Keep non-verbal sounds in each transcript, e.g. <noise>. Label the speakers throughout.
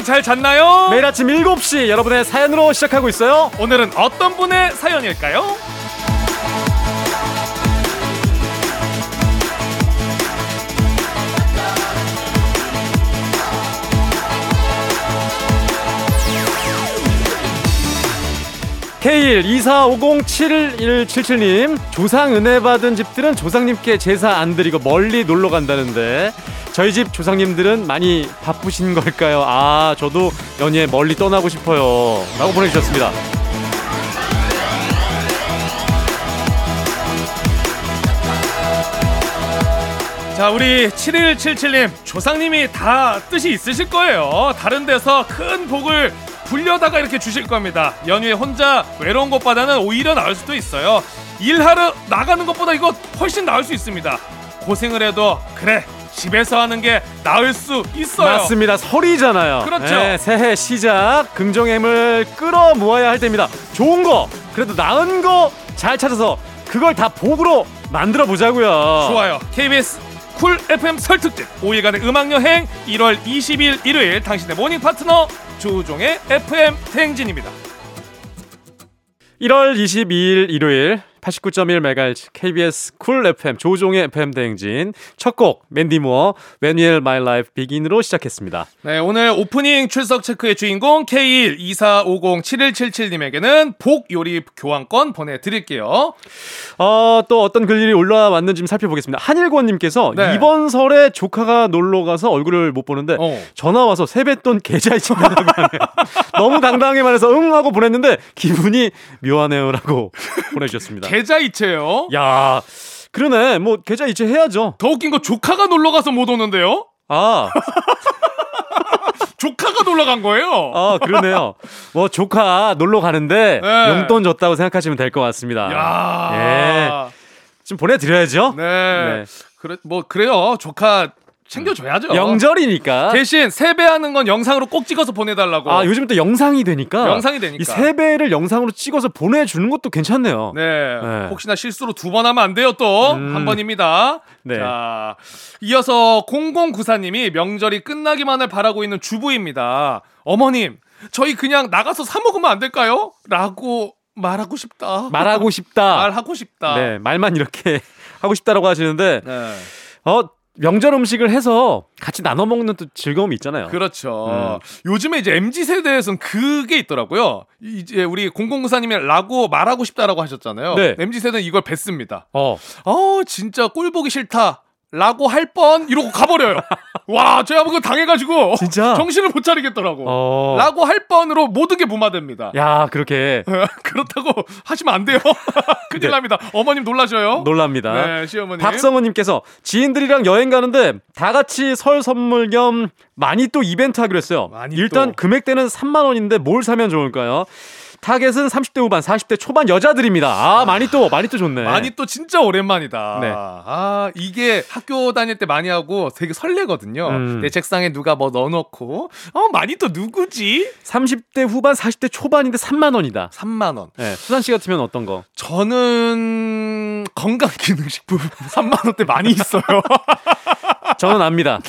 Speaker 1: 여러분 잘 잤나요?
Speaker 2: 매일 아침 7시 여러분의 사연으로 시작하고 있어요.
Speaker 1: 오늘은 어떤 분의 사연일까요?
Speaker 2: K124507177님 조상 은혜 받은 집들은 조상님께 제사 안 드리고 멀리 놀러 간다는데 저희 집 조상님들은 많이 바쁘신 걸까요? 아 저도 연휴에 멀리 떠나고 싶어요 라고 보내주셨습니다
Speaker 1: 자, 우리 7177님, 조상님이 다 뜻이 있으실 거예요. 다른 데서 큰 복을 불려다가 이렇게 주실 겁니다. 연휴에 혼자 외로운 것보다는 오히려 나을 수도 있어요. 일하러 나가는 것보다 이거 훨씬 나을 수 있습니다. 고생을 해도, 그래, 집에서 하는 게 나을 수 있어요.
Speaker 2: 맞습니다 설이잖아요
Speaker 1: 그렇죠.
Speaker 2: 네, 새해 시작 긍정의 힘을 끌어 모아야 할 때입니다 좋은 거 그래도 나은 거 잘 찾아서 그걸 다 복으로 만들어 보자고요
Speaker 1: 좋아요. KBS 쿨 FM 설 특집 5일간의 음악 여행 1월 20일 일요일 당신의 모닝 파트너 조우종의 FM 대행진입니다.
Speaker 2: 1월 22일 일요일 89.1MHz KBS 쿨 FM 조우종의 FM 대행진 첫 곡 맨디 무어 When Will My Life Begin으로 시작했습니다.
Speaker 1: 네, 오늘 오프닝 출석 체크의 주인공 K124507177님에게는 복 요리 교환권 보내드릴게요.
Speaker 2: 어, 또 어떤 글들이 올라왔는지 좀 살펴보겠습니다. 한일권님께서
Speaker 1: 네.
Speaker 2: 이번 설에 조카가 놀러 가서 얼굴을 못 보는데
Speaker 1: 어.
Speaker 2: 전화 와서 세뱃돈 계좌이체 <laughs> 내라고 하네요. 너무 당당하게 말해서 응 하고 보냈는데 기분이 묘하네요라고 <laughs> 보내주셨습니다.
Speaker 1: 계좌이체요.
Speaker 2: 야, 그러네. 뭐 계좌 이체 해야죠.
Speaker 1: 더 웃긴 거 조카가 놀러 가서 못 오는데요?
Speaker 2: 아, <laughs>
Speaker 1: 조카가 놀러 간 거예요.
Speaker 2: 아 그러네요. 뭐 조카 놀러 가는데
Speaker 1: 네.
Speaker 2: 용돈 줬다고 생각하시면 될 것 같습니다.
Speaker 1: 야.
Speaker 2: 좀 보내 드려야죠.
Speaker 1: 네.
Speaker 2: 네.
Speaker 1: 그래 뭐 그래요. 조카 챙겨줘야죠.
Speaker 2: 영절이니까.
Speaker 1: 대신 세배하는 건 영상으로 꼭 찍어서 보내달라고.
Speaker 2: 아 요즘 또 영상이 되니까
Speaker 1: 영상이 되니까.
Speaker 2: 이 세배를 영상으로 찍어서 보내주는 것도 괜찮네요.
Speaker 1: 네.
Speaker 2: 네.
Speaker 1: 혹시나 실수로 두 번 하면 안 돼요, 또.
Speaker 2: 음.
Speaker 1: 한 번입니다.
Speaker 2: 네.
Speaker 1: 자, 이어서 0094님이 명절이 끝나기만을 바라고 있는 주부입니다. 어머님, 저희 그냥 나가서 사 먹으면 안 될까요? 라고 말하고 싶다.
Speaker 2: 말하고 싶다. <laughs>
Speaker 1: 말하고 싶다.
Speaker 2: 네 말만 이렇게 <laughs> 하고 싶다라고 하시는데
Speaker 1: 네.
Speaker 2: 어 명절 음식을 해서 같이 나눠 먹는 또 즐거움이 있잖아요.
Speaker 1: 그렇죠. 요즘에 이제 MZ 세대에서는 그게 있더라고요. 이제 우리 0094님이 라고 말하고 싶다라고 하셨잖아요.
Speaker 2: 네.
Speaker 1: MZ 세대는 이걸 뱉습니다.
Speaker 2: 어
Speaker 1: 어 진짜 꼴 보기 싫다. 라고 할 뻔 이러고 가버려요. <laughs> 와, 제가 그거 당해가지고
Speaker 2: 진짜?
Speaker 1: 정신을 못 차리겠더라고.
Speaker 2: 어.
Speaker 1: 라고 할 뻔으로 모든 게 무마됩니다.
Speaker 2: 야 그렇게 <laughs>
Speaker 1: 그렇다고 하시면 안 돼요. <laughs> 큰일
Speaker 2: 네.
Speaker 1: 납니다. 어머님 놀라셔요.
Speaker 2: 놀랍니다.
Speaker 1: 네, 시어머니.
Speaker 2: 박성우님께서 지인들이랑 여행 가는데 다 같이 설 선물 겸 마니또 이벤트 하기로 했어요. 일단 금액대는 3만 원인데 뭘 사면 좋을까요? 타겟은 30대 후반, 40대 초반 여자들입니다. 아, 마니또 마니또 좋네.
Speaker 1: 많이 또 진짜 오랜만이다.
Speaker 2: 네.
Speaker 1: 아, 이게 학교 다닐 때 많이 하고 되게 설레거든요.
Speaker 2: 음.
Speaker 1: 내 책상에 누가 뭐 넣어놓고, 어, 마니또 누구지?
Speaker 2: 30대 후반, 40대 초반인데 3만 원이다.
Speaker 1: 3만원.
Speaker 2: 네, 수산 씨 같으면 어떤 거?
Speaker 1: 저는 건강기능식품 3만원대 많이 있어요. <laughs>
Speaker 2: 저는 압니다.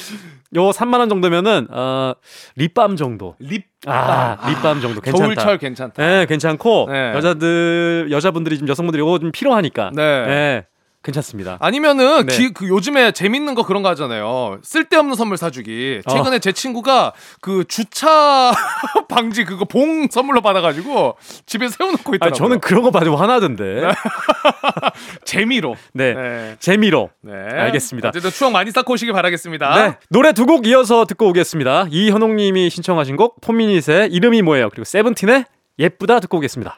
Speaker 2: 요 3만 원 정도면은 어 립밤 정도.
Speaker 1: 립,
Speaker 2: 아, 립밤 정도 괜찮다.
Speaker 1: 겨울철 괜찮다.
Speaker 2: 네, 괜찮고
Speaker 1: 네.
Speaker 2: 여자들 여자분들이 좀 여성분들이 이거 좀 필요하니까.
Speaker 1: 네.
Speaker 2: 네, 괜찮습니다.
Speaker 1: 아니면은
Speaker 2: 네.
Speaker 1: 기- 그 요즘에 재밌는 거 그런 거 하잖아요. 쓸데없는 선물 사주기. 최근에 제 친구가 그 주차 <laughs> 방지 그거 봉 선물로 받아가지고 집에 세워놓고
Speaker 2: 아,
Speaker 1: 있더라고요.
Speaker 2: 저는 그런 거 가지고 화나던데. <laughs>
Speaker 1: 재미로.
Speaker 2: 네.
Speaker 1: 네.
Speaker 2: 재미로.
Speaker 1: 네.
Speaker 2: 알겠습니다.
Speaker 1: 어쨌든 추억 많이 쌓고 오시길 바라겠습니다.
Speaker 2: 네. 노래 두 곡 이어서 듣고 오겠습니다. 이현옥 님이 신청하신 곡 포미닛의 이름이 뭐예요? 그리고 세븐틴의 예쁘다 듣고 오겠습니다.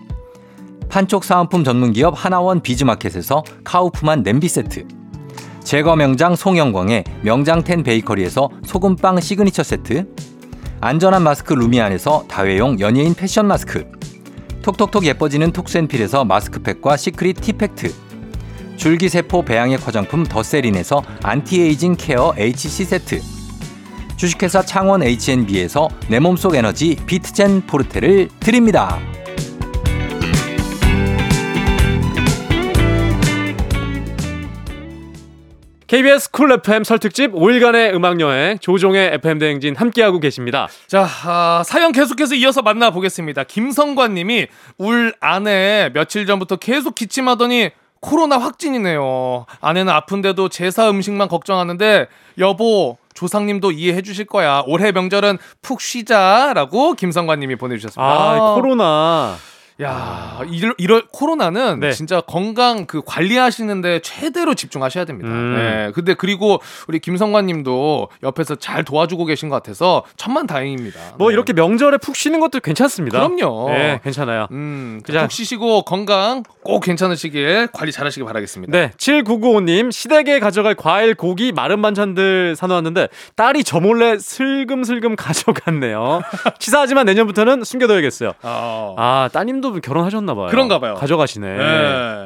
Speaker 3: 판촉 사은품 전문기업 하나원 비즈마켓에서 카우프만 냄비 세트. 제과 명장 송영광의 명장텐 베이커리에서 소금빵 시그니처 세트. 안전한 마스크 루미안에서 다회용 연예인 패션 마스크. 톡톡톡 예뻐지는 톡센필에서 마스크팩과 시크릿 티팩트. 줄기세포 배양액 화장품 더세린에서 anti-aging care HC 세트. 주식회사 창원 H&B에서 내 몸속 에너지 비트젠 포르테를 드립니다.
Speaker 2: KBS 쿨 FM 설 특집 5일간의 음악여행 조우종의 FM 대행진 함께하고 계십니다.
Speaker 1: 자, 아, 사연 계속해서 이어서 만나보겠습니다. 김성관 님이 울 아내 며칠 전부터 계속 기침하더니 코로나 확진이네요. 아내는 아픈데도 제사 음식만 걱정하는데 여보 조상님도 이해해 주실 거야. 올해 명절은 푹 쉬자라고 김성관 님이 보내주셨습니다.
Speaker 2: 아, 코로나.
Speaker 1: 야, 이럴, 이럴 코로나는
Speaker 2: 네.
Speaker 1: 진짜 건강 그 관리하시는데 최대로 집중하셔야 됩니다.
Speaker 2: 음.
Speaker 1: 네. 근데 그리고 우리 김성관 님도 옆에서 잘 도와주고 계신 것 같아서 천만 다행입니다.
Speaker 2: 뭐
Speaker 1: 네.
Speaker 2: 이렇게 명절에 푹 쉬는 것도 괜찮습니다.
Speaker 1: 그럼요.
Speaker 2: 네, 괜찮아요.
Speaker 1: 음,
Speaker 2: 그냥-
Speaker 1: 푹 쉬시고 건강 꼭 괜찮으시길 관리 잘 하시길 바라겠습니다.
Speaker 2: 네, 7995님 시댁에 가져갈 과일, 고기, 마른 반찬들 사놓았는데 딸이 저 몰래 슬금슬금 <laughs> 가져갔네요. 치사하지만 내년부터는 숨겨둬야겠어요.
Speaker 1: 어.
Speaker 2: 아, 따님도 결혼하셨나 봐요.
Speaker 1: 그런가 봐요.
Speaker 2: 가져가시네.
Speaker 1: 네.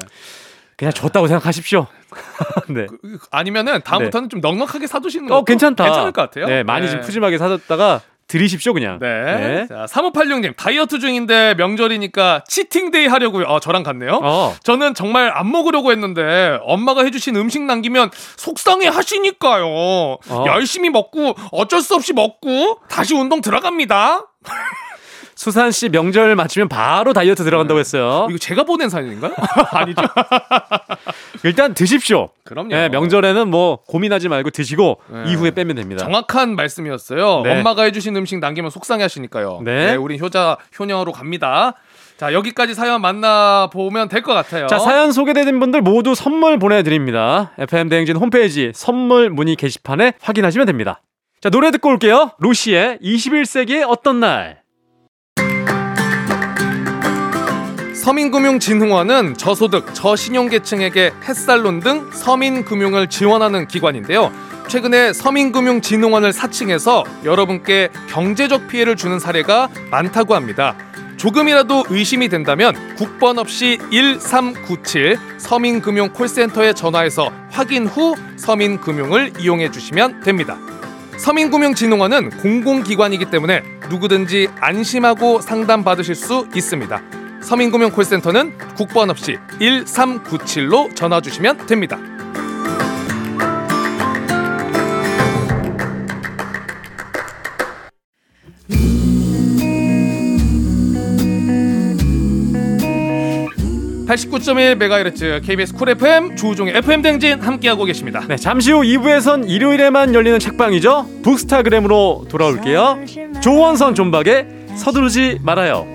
Speaker 2: 그냥 줬다고 생각하십시오. <laughs> 네.
Speaker 1: 그- 아니면은 다음부터는 좀 넉넉하게 사두시는 거
Speaker 2: 어, 괜찮다.
Speaker 1: 괜찮을 것 같아요.
Speaker 2: 네, 많이
Speaker 1: 네.
Speaker 2: 좀 푸짐하게 사뒀다가 드리십시오, 그냥.
Speaker 1: 네.
Speaker 2: 네.
Speaker 1: 자, 3586님, 다이어트 중인데 명절이니까 치팅데이 하려고요. 어, 저랑 같네요.
Speaker 2: 어.
Speaker 1: 저는 정말 안 먹으려고 했는데 엄마가 해주신 음식 남기면 속상해 하시니까요.
Speaker 2: 어.
Speaker 1: 열심히 먹고 어쩔 수 없이 먹고 다시 운동 들어갑니다. <laughs>
Speaker 2: 수산 씨 명절 맞추면 바로 다이어트 들어간다고 했어요.
Speaker 1: 이거 제가 보낸 사연인가요? <laughs> 아니죠. <laughs>
Speaker 2: 일단 드십시오.
Speaker 1: 그럼요.
Speaker 2: 네, 명절에는 뭐 고민하지 말고 드시고
Speaker 1: 네.
Speaker 2: 이후에 빼면 됩니다.
Speaker 1: 정확한 말씀이었어요.
Speaker 2: 네.
Speaker 1: 엄마가 해주신 음식 남기면 속상해 하시니까요.
Speaker 2: 네.
Speaker 1: 우린 효자, 효녀로 갑니다. 자, 여기까지 사연 만나보면 될 것 같아요.
Speaker 2: 자, 사연 소개되는 분들 모두 선물 보내드립니다. FM 대행진 홈페이지 선물 문의 게시판에 확인하시면 됩니다. 자, 노래 듣고 올게요. 루시의 21세기의 어떤 날.
Speaker 1: 서민금융진흥원은 저소득, 저신용계층에게 햇살론 등 서민금융을 지원하는 기관인데요. 최근에 서민금융진흥원을 사칭해서 여러분께 경제적 피해를 주는 사례가 많다고 합니다. 조금이라도 의심이 된다면 국번 없이 1397 서민금융 콜센터에 전화해서 확인 후 서민금융을 이용해 주시면 됩니다. 서민금융진흥원은 공공기관이기 때문에 누구든지 안심하고 상담받으실 수 있습니다. 서민금융 콜센터는 국번 없이 1397로 전화 주시면 됩니다. (89.1MHz) KBS 쿨 FM 조우종의 FM 댕진 함께하고 계십니다.
Speaker 2: 네, 잠시 후 2부에선 일요일에만 열리는 책방이죠. 북스타그램으로 돌아올게요. 조원선 존박의 서두르지 말아요.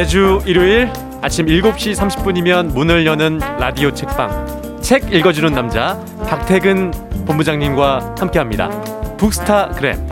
Speaker 2: 매주 일요일 아침 7시 30분이면 문을 여는 라디오 책방 책 읽어주는 남자 박태근 본부장님과 함께합니다. 북스타그램.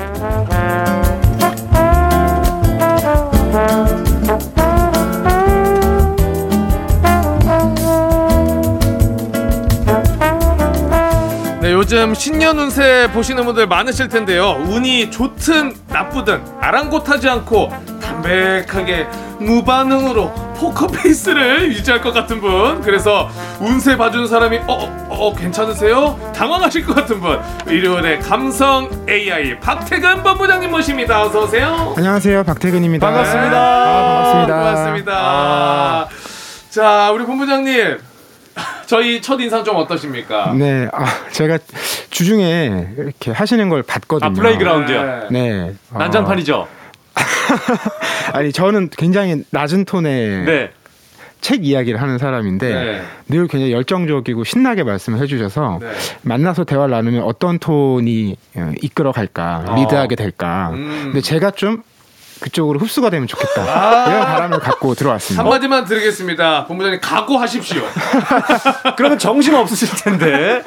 Speaker 1: 네, 요즘 신년 운세 보시는 분들 많으실 텐데요. 운이 좋든 나쁘든 아랑곳하지 않고 담백하게 무반응으로 포커페이스를 유지할 것 같은 분. 그래서 운세 봐주는 사람이 어, 어, 어, 괜찮으세요? 당황하실 것 같은 분. 일요일에 감성 AI 박태근 본부장님 모십니다. 어서 오세요.
Speaker 4: 안녕하세요 박태근입니다.
Speaker 2: 반갑습니다.
Speaker 4: 아, 반갑습니다.
Speaker 1: 고맙습니다.
Speaker 2: 아.
Speaker 1: 자, 우리 본부장님. 저희 첫 인상 좀 어떠십니까?
Speaker 4: 네, 아 제가 주중에 이렇게 하시는 걸 봤거든요.
Speaker 2: 아 플레이그라운드요.
Speaker 1: 네.
Speaker 4: 네, 어,
Speaker 2: 난장판이죠. <laughs>
Speaker 4: 아니 저는 굉장히 낮은 톤의
Speaker 2: 네.
Speaker 4: 책 이야기를 하는 사람인데
Speaker 1: 네.
Speaker 4: 늘 굉장히 열정적이고 신나게 말씀을 해주셔서
Speaker 1: 네.
Speaker 4: 만나서 대화를 나누면 어떤 톤이 어, 이끌어 갈까,
Speaker 2: 어.
Speaker 4: 리드하게 될까.
Speaker 1: 음.
Speaker 4: 근데 제가 좀 그쪽으로 흡수가 되면 좋겠다. 이런 바람을 갖고 들어왔습니다.
Speaker 1: 한마디만 드리겠습니다. 본부장님 각오하십시오. <laughs>
Speaker 2: 그러면 정신 없으실 텐데.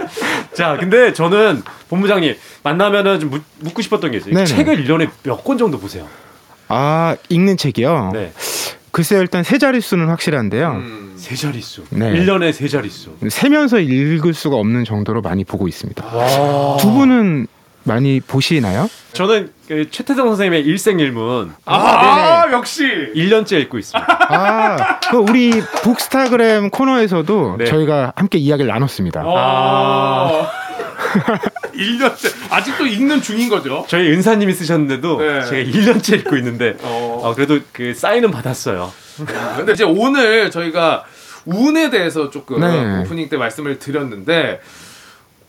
Speaker 2: 자, 근데 저는 본부장님 만나면은 좀 묻, 묻고 싶었던 게 있어요.
Speaker 4: 네네.
Speaker 2: 책을 1년에 몇 권 정도 보세요?
Speaker 4: 아 읽는 책이요.
Speaker 2: 네.
Speaker 4: 글쎄요, 일단 세 자릿수는 확실한데요.
Speaker 1: 음.
Speaker 2: 세 자릿수.
Speaker 4: 네.
Speaker 2: 1년에 세 자릿수.
Speaker 4: 세면서 읽을 수가 없는 정도로 많이 보고 있습니다.
Speaker 2: 와.
Speaker 4: 두 분은 많이 보시나요?
Speaker 2: 저는 그 최태성 선생님의 일생일문
Speaker 1: 아, 역시.
Speaker 2: 1년째 읽고 있습니다.
Speaker 4: 아, 그 우리 북스타그램 코너에서도
Speaker 2: 네.
Speaker 4: 저희가 함께 이야기를 나눴습니다.
Speaker 1: 아. <laughs> 1년째 아직도 읽는 중인 거죠.
Speaker 2: 저희 은사님이 쓰셨는데도
Speaker 1: 네.
Speaker 2: 제가 1년째 읽고 있는데
Speaker 1: 어.
Speaker 2: 어, 그래도 그 사인은 받았어요.
Speaker 1: 근데 이제 오늘 저희가 운에 대해서 조금
Speaker 4: 네.
Speaker 1: 오프닝 때 말씀을 드렸는데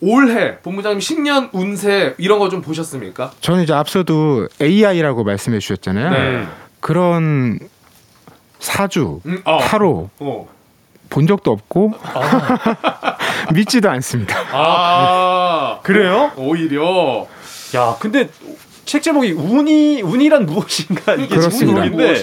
Speaker 1: 올해 본부장님 신년 운세 이런 거 좀 보셨습니까?
Speaker 4: 저는 이제 앞서도 AI라고 말씀해 주셨잖아요.
Speaker 1: 네.
Speaker 4: 그런 사주,
Speaker 1: 음, 어.
Speaker 4: 타로
Speaker 1: 어.
Speaker 4: 본 적도 없고 <laughs> 믿지도 않습니다.
Speaker 1: 아.
Speaker 2: 그래요?
Speaker 1: 오히려
Speaker 2: 야, 근데 책 제목이 운이 운이란 무엇인가 이게. 제목인데.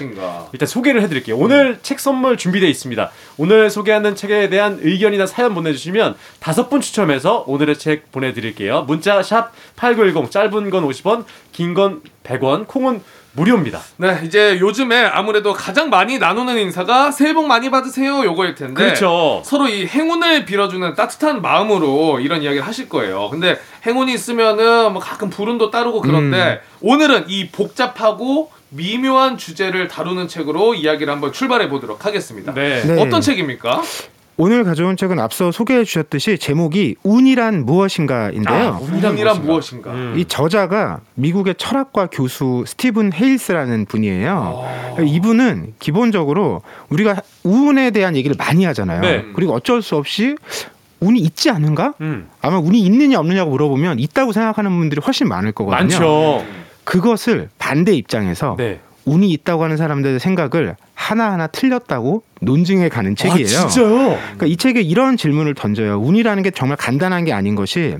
Speaker 2: 일단 소개를 해드릴게요. 오늘 책 선물 준비되어 있습니다. 오늘 소개하는 책에 대한 의견이나 사연 보내주시면 다섯 분 추첨해서 오늘의 책 보내드릴게요. 문자 샵 #8910 짧은 건 50원, 긴 건 100원, 콩은 무료입니다.
Speaker 1: 네, 이제 요즘에 아무래도 가장 많이 나누는 인사가 새해 복 많이 받으세요 요거일 텐데
Speaker 2: 그렇죠.
Speaker 1: 서로 이 행운을 빌어주는 따뜻한 마음으로 이런 이야기를 하실 거예요. 근데 행운이 있으면은 뭐 가끔 불운도 따르고 그런데 오늘은 이 복잡하고 미묘한 주제를 다루는 책으로 이야기를 한번 출발해 보도록 하겠습니다.
Speaker 2: 네.
Speaker 4: 네.
Speaker 1: 어떤 책입니까?
Speaker 4: 오늘 가져온 책은 앞서 소개해 주셨듯이 제목이 운이란 무엇인가인데요.
Speaker 2: 아, 운이란
Speaker 1: 운이란
Speaker 2: 무엇인가?
Speaker 1: 무엇인가?
Speaker 2: 음.
Speaker 4: 이 저자가 미국의 철학과 교수 스티븐 헤일스라는 분이에요.
Speaker 2: 아.
Speaker 4: 이분은 기본적으로 우리가 운에 대한 얘기를 많이 하잖아요.
Speaker 2: 네.
Speaker 4: 그리고 어쩔 수 없이 운이 있지 않은가?
Speaker 2: 음.
Speaker 4: 아마 운이 있느냐 없느냐고 물어보면 있다고 생각하는 분들이 훨씬 많을 거거든요.
Speaker 2: 많죠.
Speaker 4: 그것을 반대 입장에서
Speaker 2: 네.
Speaker 4: 운이 있다고 하는 사람들의 생각을 하나하나 틀렸다고 논증해 가는 책이에요.
Speaker 2: 아, 진짜요?
Speaker 4: 그러니까 이 책에 이런 질문을 던져요. 운이라는 게 정말 간단한 게 아닌 것이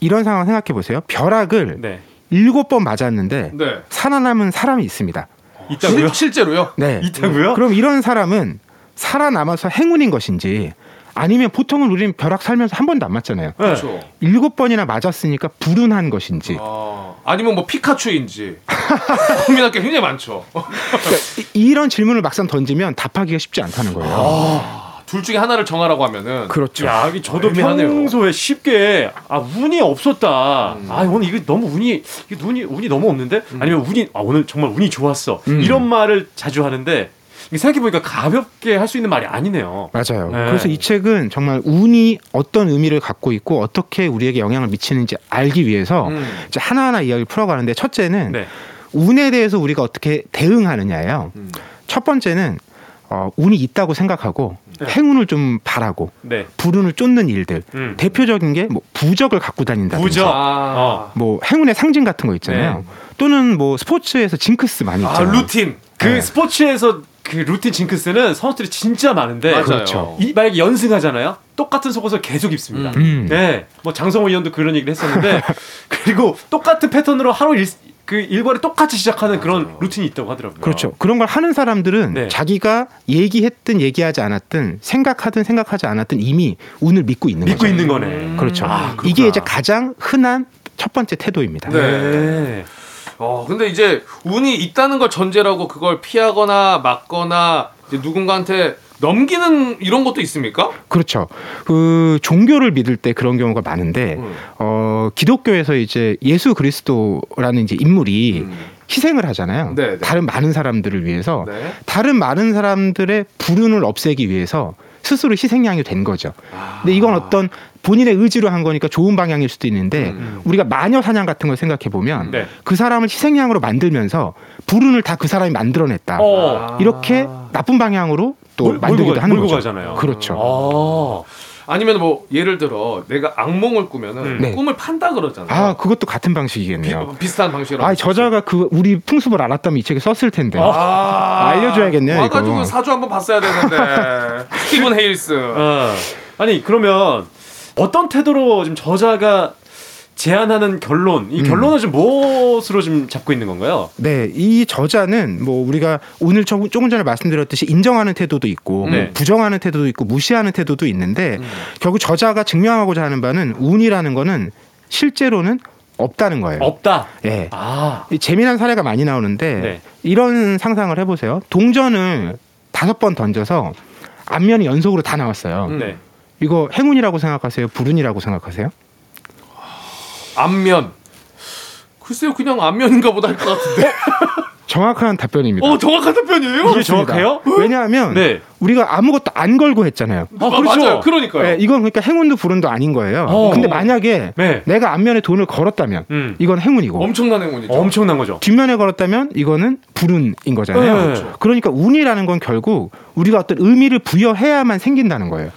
Speaker 4: 이런 상황 생각해 보세요. 벼락을
Speaker 2: 네.
Speaker 4: 일곱 번 맞았는데
Speaker 1: 네.
Speaker 4: 살아남은 사람이 있습니다.
Speaker 2: 있다고요?
Speaker 1: 실- 실제로요?
Speaker 4: 네.
Speaker 2: 있다고요?
Speaker 4: 그럼 이런 사람은 살아남아서 행운인 것인지 아니면 보통은 우리는 벼락 살면서 한 번도 안 맞잖아요.
Speaker 2: 네.
Speaker 1: 그렇죠.
Speaker 4: 일곱 번이나 맞았으니까 불운한 것인지.
Speaker 1: 아, 아니면 뭐 피카츄인지 <laughs> 고민할 게 굉장히 많죠.
Speaker 4: 그러니까 이- 이런 질문을 막상 던지면 답하기가 쉽지 않다는 거예요.
Speaker 1: 둘 중에 하나를 정하라고 하면은
Speaker 4: 그렇죠.
Speaker 2: 야, 저도
Speaker 1: 애매하네요.
Speaker 2: 평소에 쉽게 아 운이 없었다.
Speaker 1: 음.
Speaker 2: 아 오늘 이거 너무 운이 이게 운이 운이 너무 없는데 아니면 운이 아 오늘 정말 운이 좋았어.
Speaker 4: 음.
Speaker 2: 이런 말을 자주 하는데 생각해 보니까 가볍게 할 수 있는 말이 아니네요.
Speaker 4: 맞아요.
Speaker 2: 네.
Speaker 4: 그래서 이 책은 정말 운이 어떤 의미를 갖고 있고 어떻게 우리에게 영향을 미치는지 알기 위해서
Speaker 1: 음.
Speaker 4: 이제 하나하나 이야기를 풀어가는데 첫째는
Speaker 2: 네.
Speaker 4: 운에 대해서 우리가 어떻게 대응하느냐예요.
Speaker 1: 음.
Speaker 4: 첫 번째는 어, 운이 있다고 생각하고
Speaker 2: 네.
Speaker 4: 행운을 좀 바라고
Speaker 2: 네.
Speaker 4: 불운을 쫓는 일들.
Speaker 2: 음.
Speaker 4: 대표적인 게 뭐 부적을 갖고 다닌다든지
Speaker 2: 부적.
Speaker 1: 아,
Speaker 2: 어.
Speaker 4: 뭐 행운의 상징 같은 거 있잖아요. 또는 뭐 스포츠에서 징크스 많이
Speaker 1: 아
Speaker 4: 있잖아요.
Speaker 1: 루틴.
Speaker 2: 그
Speaker 4: 네.
Speaker 2: 스포츠에서 그 루틴 징크스는 선수들이 진짜 많은데
Speaker 1: 맞아요.
Speaker 4: 그렇죠.
Speaker 2: 이 만약에 연승하잖아요. 똑같은 속옷을 계속 입습니다.
Speaker 1: 음.
Speaker 4: 음.
Speaker 2: 네. 뭐 장성호 의원도 그런 얘기를 했었는데 <laughs> 그리고 똑같은 패턴으로 하루 일, 그 일벌이 똑같이 시작하는 그런 루틴이 있다고 하더라고요.
Speaker 4: 그렇죠. 그런 걸 하는 사람들은
Speaker 2: 네.
Speaker 4: 자기가 얘기했든 얘기하지 않았든 생각하든 생각하지 않았든 이미 운을 믿고 있는
Speaker 2: 믿고
Speaker 4: 거죠.
Speaker 2: 있는 거네.
Speaker 4: 그렇죠.
Speaker 2: 아.
Speaker 4: 이게 이제 가장 흔한 첫 번째 태도입니다.
Speaker 1: 네.
Speaker 2: 네.
Speaker 1: 어, 근데 이제 운이 있다는 걸 전제라고 그걸 피하거나 막거나 누군가한테 넘기는 이런 것도 있습니까?
Speaker 4: 그렇죠. 그 종교를 믿을 때 그런 경우가 많은데
Speaker 1: 음.
Speaker 4: 어 기독교에서 이제 예수 그리스도라는 이제 인물이
Speaker 1: 음.
Speaker 4: 희생을 하잖아요.
Speaker 1: 네, 네.
Speaker 4: 다른 많은 사람들을 위해서
Speaker 1: 네.
Speaker 4: 다른 많은 사람들의 불운을 없애기 위해서 스스로 희생양이 된 거죠.
Speaker 1: 아.
Speaker 4: 근데 이건 어떤 본인의 의지로 한 거니까 좋은 방향일 수도 있는데
Speaker 1: 음.
Speaker 4: 우리가 마녀 사냥 같은 걸 생각해 보면
Speaker 2: 네.
Speaker 4: 그 사람을 희생양으로 만들면서 불운을 다 그 사람이 만들어냈다.
Speaker 2: 어.
Speaker 4: 이렇게 나쁜 방향으로 또
Speaker 2: 몰- 몰고
Speaker 4: 만들기도
Speaker 2: 가-
Speaker 4: 하는
Speaker 2: 몰고
Speaker 4: 거죠.
Speaker 2: 가잖아요.
Speaker 4: 그렇죠.
Speaker 2: 어.
Speaker 1: 아니면 뭐 예를 들어 내가 악몽을 꾸면은
Speaker 2: 음.
Speaker 4: 네.
Speaker 1: 꿈을 판다 그러잖아요.
Speaker 4: 아, 그것도 같은
Speaker 1: 비,
Speaker 4: 방식이겠네요.
Speaker 1: 비 슷한 방식으로.
Speaker 4: 아, 저자가 그 우리 풍습을 알았다면 이 책에 썼을 텐데.
Speaker 1: 아,
Speaker 4: 알려줘야겠네요,
Speaker 1: 와가지고
Speaker 4: 이거.
Speaker 1: 사주 한번 봤어야 되는데. <laughs> 스티븐 헤일스.
Speaker 2: 어. 아니 그러면 어떤 태도로 지금 저자가 제안하는 결론, 이
Speaker 4: 음.
Speaker 2: 결론을 좀 무엇으로 좀 잡고 있는 건가요?
Speaker 4: 네, 이 저자는 뭐 우리가 오늘 조- 조금 전에 말씀드렸듯이 인정하는 태도도 있고 뭐
Speaker 2: 네.
Speaker 4: 부정하는 태도도 있고 무시하는 태도도 있는데
Speaker 1: 음.
Speaker 4: 결국 저자가 증명하고자 하는 바는 운이라는 거는 실제로는 없다는 거예요.
Speaker 2: 없다.
Speaker 4: 예.
Speaker 2: 아.
Speaker 4: 이 재미난 사례가 많이 나오는데
Speaker 2: 네.
Speaker 4: 이런 상상을 해보세요. 동전을 다섯 번 던져서 앞면이 연속으로 다 나왔어요.
Speaker 1: 음.
Speaker 2: 네.
Speaker 4: 이거 행운이라고 생각하세요? 불운이라고 생각하세요?
Speaker 1: 앞면. 글쎄요, 그냥 앞면인가 보다 할 것 같은데.
Speaker 4: 정확한 답변입니다.
Speaker 1: 어, 정확한 답변이에요?
Speaker 2: 이게. 정확해요?
Speaker 4: 왜냐하면
Speaker 2: 네.
Speaker 4: 우리가 아무것도 안 걸고 했잖아요.
Speaker 2: 아, 그렇죠.
Speaker 1: 맞아요. 그러니까요.
Speaker 4: 네, 이건 그러니까 행운도 불운도 아닌 거예요.
Speaker 2: 어.
Speaker 4: 근데 만약에
Speaker 2: 네.
Speaker 4: 내가 앞면에 돈을 걸었다면
Speaker 2: 음.
Speaker 4: 이건 행운이고
Speaker 1: 엄청난 행운이죠.
Speaker 2: 엄청난 거죠.
Speaker 4: 뒷면에 걸었다면 이거는 불운인 거잖아요.
Speaker 2: 네. 그렇죠.
Speaker 4: 그러니까 운이라는 건 결국 우리가 어떤 의미를 부여해야만 생긴다는 거예요.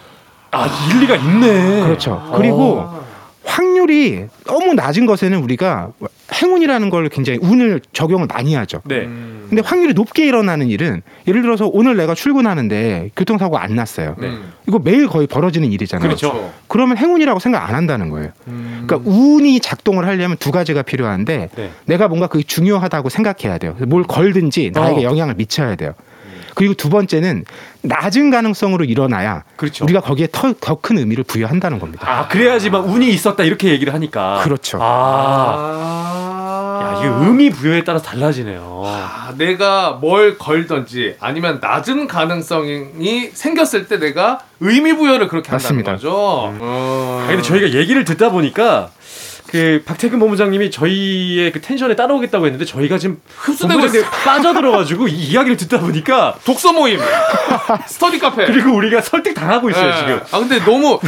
Speaker 2: 아, 일리가 있네.
Speaker 4: 그렇죠. 그리고
Speaker 2: 아.
Speaker 4: 확률이 너무 낮은 것에는 우리가 행운이라는 걸 굉장히 운을 적용을 많이 하죠.
Speaker 2: 네.
Speaker 1: 음.
Speaker 4: 근데 확률이 높게 일어나는 일은 예를 들어서 오늘 내가 출근하는데 교통사고 안 났어요.
Speaker 1: 음.
Speaker 4: 이거 매일 거의 벌어지는 일이잖아요.
Speaker 2: 그렇죠.
Speaker 4: 그러면 행운이라고 생각 안 한다는 거예요.
Speaker 1: 음.
Speaker 4: 그러니까 운이 작동을 하려면 두 가지가 필요한데
Speaker 2: 네.
Speaker 4: 내가 뭔가 그게 중요하다고 생각해야 돼요. 뭘 걸든지 나에게
Speaker 2: 어.
Speaker 4: 영향을 미쳐야 돼요. 그리고 두 번째는 낮은 가능성으로 일어나야
Speaker 2: 그렇죠.
Speaker 4: 우리가 거기에 더 큰 의미를 부여한다는 겁니다.
Speaker 2: 아, 그래야지만 운이 있었다 이렇게 얘기를 하니까.
Speaker 4: 그렇죠.
Speaker 2: 아. 야, 이게 의미 부여에 따라서 달라지네요.
Speaker 1: 아, 내가 뭘 걸던지 아니면 낮은 가능성이 생겼을 때 내가 의미 부여를 그렇게 한다는
Speaker 4: 맞습니다.
Speaker 1: 거죠. 어.
Speaker 2: 아, 근데 저희가 얘기를 듣다 보니까 그 박태근 본부장님이 저희의 그 텐션에 따라오겠다고 했는데 저희가 지금
Speaker 1: 흡수되고.
Speaker 2: 빠져들어가지고 이 이야기를 듣다 보니까 <laughs>
Speaker 1: 독서 모임, 스터디 카페.
Speaker 2: 그리고 우리가 설득 당하고 있어요
Speaker 1: 네.
Speaker 2: 지금.
Speaker 1: 아 근데 너무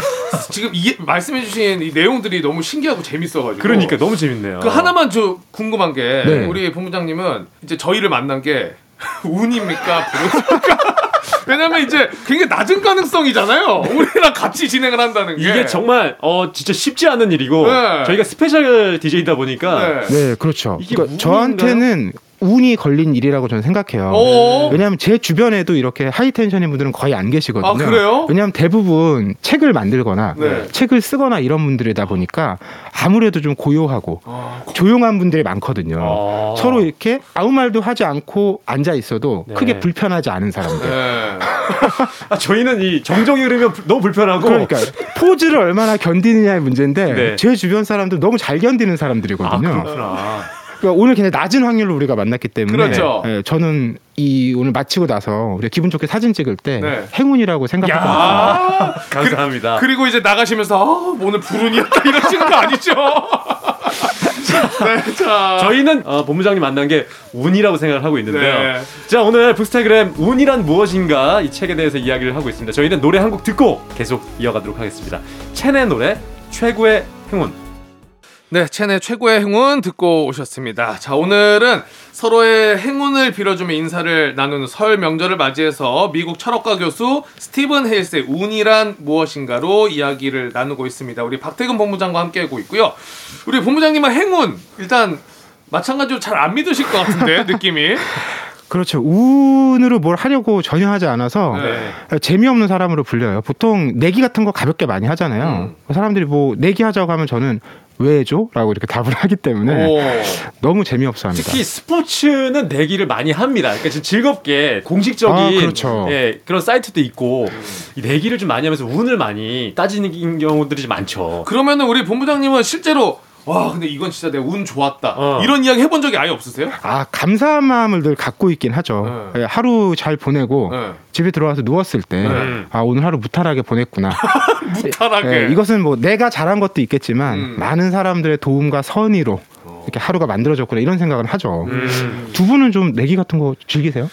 Speaker 1: 지금 이 말씀해주신 이 내용들이 너무 신기하고 재밌어가지고.
Speaker 2: 그러니까 너무 재밌네요.
Speaker 1: 그 하나만 저 궁금한 게
Speaker 4: 네.
Speaker 1: 우리 본부장님은 이제 저희를 만난 게 <laughs> 운입니까 불운입니까? 왜냐면 이제 굉장히 낮은 가능성이잖아요. 우리랑 같이 진행을 한다는 게.
Speaker 2: 이게 정말 어 진짜 쉽지 않은 일이고
Speaker 1: 네.
Speaker 2: 저희가 스페셜 DJ다 보니까
Speaker 1: 네.
Speaker 4: 네, 그렇죠. 그러니까? 저한테는 운이 걸린 일이라고 저는 생각해요.
Speaker 1: 어?
Speaker 4: 왜냐하면 제 주변에도 이렇게 high tension인 분들은 거의 안 계시거든요.
Speaker 1: 아, 그래요?
Speaker 4: 왜냐하면 대부분 책을 만들거나
Speaker 1: 네.
Speaker 4: 책을 쓰거나 이런 분들이다 보니까 아무래도 좀 고요하고
Speaker 1: 아,
Speaker 4: 조용한 분들이 많거든요.
Speaker 2: 어.
Speaker 4: 서로 이렇게 아무 말도 하지 않고 앉아 있어도
Speaker 2: 네.
Speaker 4: 크게 불편하지 않은 사람들.
Speaker 1: 네. <laughs>
Speaker 2: 아, 저희는 이 정적이 흐르면 불- 너무 불편하고
Speaker 4: 그러니까 포즈를 얼마나 견디느냐의 문제인데
Speaker 2: 네.
Speaker 4: 제 주변 사람들 너무 잘 견디는
Speaker 2: 아
Speaker 4: 사람들이거든요. 그러니까 오늘 굉장히 낮은 확률로 우리가 만났기 때문에
Speaker 1: 그렇죠.
Speaker 4: 예, 저는 이 오늘 마치고 나서 우리가 기분 좋게 사진 찍을 때
Speaker 1: 네.
Speaker 4: 행운이라고 같습니다.
Speaker 1: 아,
Speaker 2: 감사합니다.
Speaker 1: 그 리고 이제 나가시면서 아, 오늘 불운이었다 이러시는 거 아니죠? <laughs> 네, 자.
Speaker 2: 저희는 어, 본부장님 만난 게 운이라고 생각을 하고 있는데요.
Speaker 1: 네.
Speaker 2: 자 오늘 북스타그램 운이란 무엇인가 이 책에 대해서 이야기를 하고 있습니다. 저희는 노래 한 곡 듣고 계속 이어가도록 하겠습니다. 첸의 노래 최고의 행운.
Speaker 1: 네, 첸의 최고의 행운 듣고 오셨습니다. 자, 오늘은 서로의 행운을 빌어주며 인사를 나누는 설 명절을 맞이해서 미국 철학과 교수 스티븐 헤일스의 운이란 무엇인가로 이야기를 나누고 있습니다. 우리 박태근 본부장과 함께하고 있고요. 우리 본부장님은 행운 일단 마찬가지로 잘 안 믿으실 것 같은데 <laughs> 느낌이.
Speaker 4: 그렇죠. 운으로 뭘 하려고 전혀 하지 않아서
Speaker 1: 네.
Speaker 4: 재미없는 사람으로 불려요. 보통 내기 같은 거 가볍게 많이 하잖아요.
Speaker 1: 음.
Speaker 4: 사람들이 뭐 내기 하자고 하면 저는 왜 해줘? 라고 이렇게 답을 <laughs> 하기 때문에
Speaker 1: 오.
Speaker 4: 너무 재미없어 합니다.
Speaker 2: 특히 스포츠는 내기를 많이 합니다. 그러니까 좀 즐겁게 공식적인
Speaker 4: 아, 그렇죠.
Speaker 2: 예, 그런 사이트도 있고 이 내기를 좀 많이 하면서 운을 많이 따지는 경우들이 좀 많죠.
Speaker 1: 그러면은 우리 본부장님은 실제로 와 근데 이건 진짜 내가 운 좋았다
Speaker 2: 어.
Speaker 1: 이런 이야기 해본 적이 아예 없으세요?
Speaker 4: 아 감사한 마음을 늘 갖고 있긴 하죠.
Speaker 1: 네.
Speaker 4: 예, 하루 잘 보내고
Speaker 1: 네.
Speaker 4: 집에 들어와서 누웠을 때
Speaker 2: 네.
Speaker 4: 아 오늘 하루 무탈하게 보냈구나. <laughs>
Speaker 1: 무탈하게
Speaker 4: 예, 이것은 뭐 내가 잘한 것도 있겠지만
Speaker 1: 음.
Speaker 4: 많은 사람들의 도움과 선의로 이렇게 하루가 만들어졌구나 이런 생각을 하죠.
Speaker 2: 음.
Speaker 4: 두 분은 좀 내기 같은 거 즐기세요?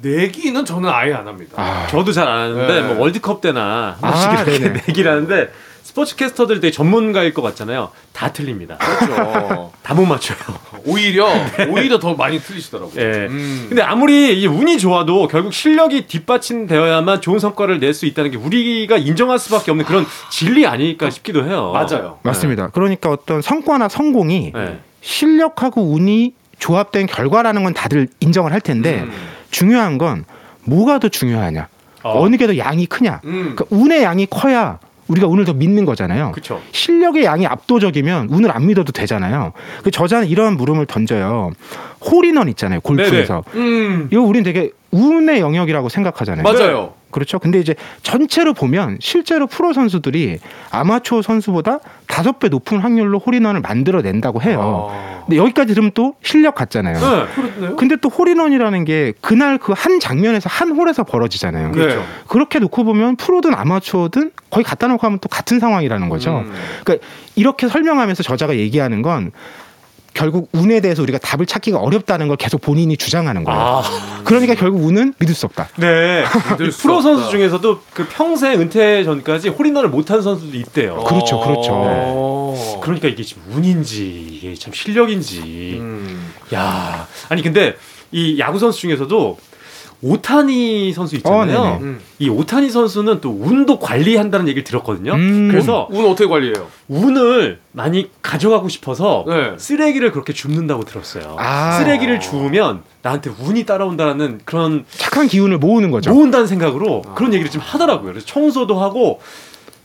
Speaker 1: 내기는 저는 아예 안 합니다.
Speaker 4: 아,
Speaker 2: 저도 잘 안 하는데
Speaker 1: 네.
Speaker 2: 뭐 월드컵 때나 한
Speaker 4: 아. <laughs>
Speaker 2: 내기를 하는데 스포츠 캐스터들 되게 전문가일 것 같잖아요. 다 틀립니다.
Speaker 1: 그렇죠. <laughs>
Speaker 2: 다 못 맞춰요.
Speaker 1: 오히려 <laughs> 오히려 더 많이 틀리시더라고요.
Speaker 2: 예.
Speaker 1: 음.
Speaker 2: 근데 아무리 이 운이 좋아도 결국 실력이 뒷받침되어야만 좋은 성과를 낼 수 있다는 게 우리가 인정할 수밖에 없는 그런 진리 아닐까 싶기도 해요.
Speaker 1: 맞아요.
Speaker 4: 맞습니다. 그러니까 어떤 성과나 성공이
Speaker 2: 네.
Speaker 4: 실력하고 운이 조합된 결과라는 건 다들 인정을 할 텐데
Speaker 1: 음.
Speaker 4: 중요한 건 뭐가 더 중요하냐?
Speaker 2: 어.
Speaker 4: 어. 어느 게 더 양이 크냐?
Speaker 1: 음.
Speaker 4: 그러니까 운의 양이 커야 우리가 운을 더 믿는 거잖아요.
Speaker 2: 그쵸.
Speaker 4: 실력의 양이 압도적이면 운을 안 믿어도 되잖아요. 그 저자는 이런 물음을 던져요. 홀인원 있잖아요. 골프에서.
Speaker 1: 음.
Speaker 4: 이거 우리는 되게 운의 영역이라고 생각하잖아요.
Speaker 1: 맞아요.
Speaker 4: 그렇죠. 근데 이제 전체로 보면 실제로 프로 선수들이 아마추어 선수보다 다섯 배 높은 확률로 홀인원을 만들어낸다고 해요.
Speaker 1: 아.
Speaker 4: 근데 여기까지 들으면 또 실력 같잖아요.
Speaker 2: 네.
Speaker 1: 그렇네요.
Speaker 4: 근데 또 홀인원이라는 게 그날 그 한 장면에서 한 홀에서 벌어지잖아요.
Speaker 1: 그렇죠.
Speaker 4: 그렇게 놓고 보면 프로든 아마추어든 거의 갖다 놓고 하면 또 같은 상황이라는 거죠.
Speaker 1: 음.
Speaker 4: 그러니까 이렇게 설명하면서 저자가 얘기하는 건 결국 운에 대해서 우리가 답을 찾기가 어렵다는 걸 계속 본인이 주장하는 거예요.
Speaker 2: 아,
Speaker 4: 그러니까 결국 운은 믿을 수 없다.
Speaker 2: 네.
Speaker 1: 수
Speaker 2: 프로 선수
Speaker 1: 없다.
Speaker 2: 중에서도 그 평생 은퇴 전까지 홀인원을 못한 선수도 있대요.
Speaker 4: 그렇죠, 그렇죠.
Speaker 1: 어.
Speaker 2: 그러니까 이게 지금 운인지 이게 참 실력인지.
Speaker 1: 음.
Speaker 2: 야, 아니 근데 이 야구 선수 중에서도 오타니 선수 있잖아요.
Speaker 4: 어.
Speaker 1: 음.
Speaker 2: 이 오타니 선수는 또 운도 관리한다는 얘기를 들었거든요.
Speaker 4: 음.
Speaker 2: 그래서
Speaker 1: 운 어떻게 관리해요?
Speaker 2: 운을 많이 가져가고 싶어서
Speaker 1: 네.
Speaker 2: 쓰레기를 그렇게 줍는다고 들었어요.
Speaker 4: 아.
Speaker 2: 쓰레기를 주우면 나한테 운이 따라온다라는 그런
Speaker 4: 착한 기운을 모으는 거죠.
Speaker 2: 모은다는 생각으로 그런 얘기를 좀 하더라고요. 그래서 청소도 하고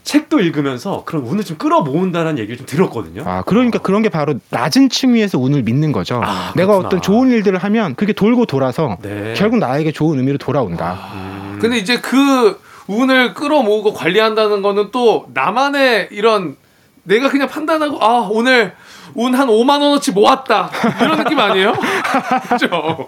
Speaker 2: 책도 읽으면서 그런 운을 좀 끌어모은다는 얘기를 좀 들었거든요.
Speaker 4: 아, 그러니까 그런 게 바로 낮은 층위에서 운을 믿는 거죠.
Speaker 2: 아,
Speaker 4: 내가
Speaker 2: 그렇구나.
Speaker 4: 어떤 좋은 일들을 하면 그게 돌고 돌아서
Speaker 2: 네.
Speaker 4: 결국 나에게 좋은 의미로 돌아온다.
Speaker 2: 음.
Speaker 1: 근데 이제 그 운을 끌어모으고 관리한다는 거는 또 나만의 이런 내가 그냥 판단하고 아 오늘 운 한 5만 원어치 모았다 이런 느낌 아니에요? <laughs> 그죠?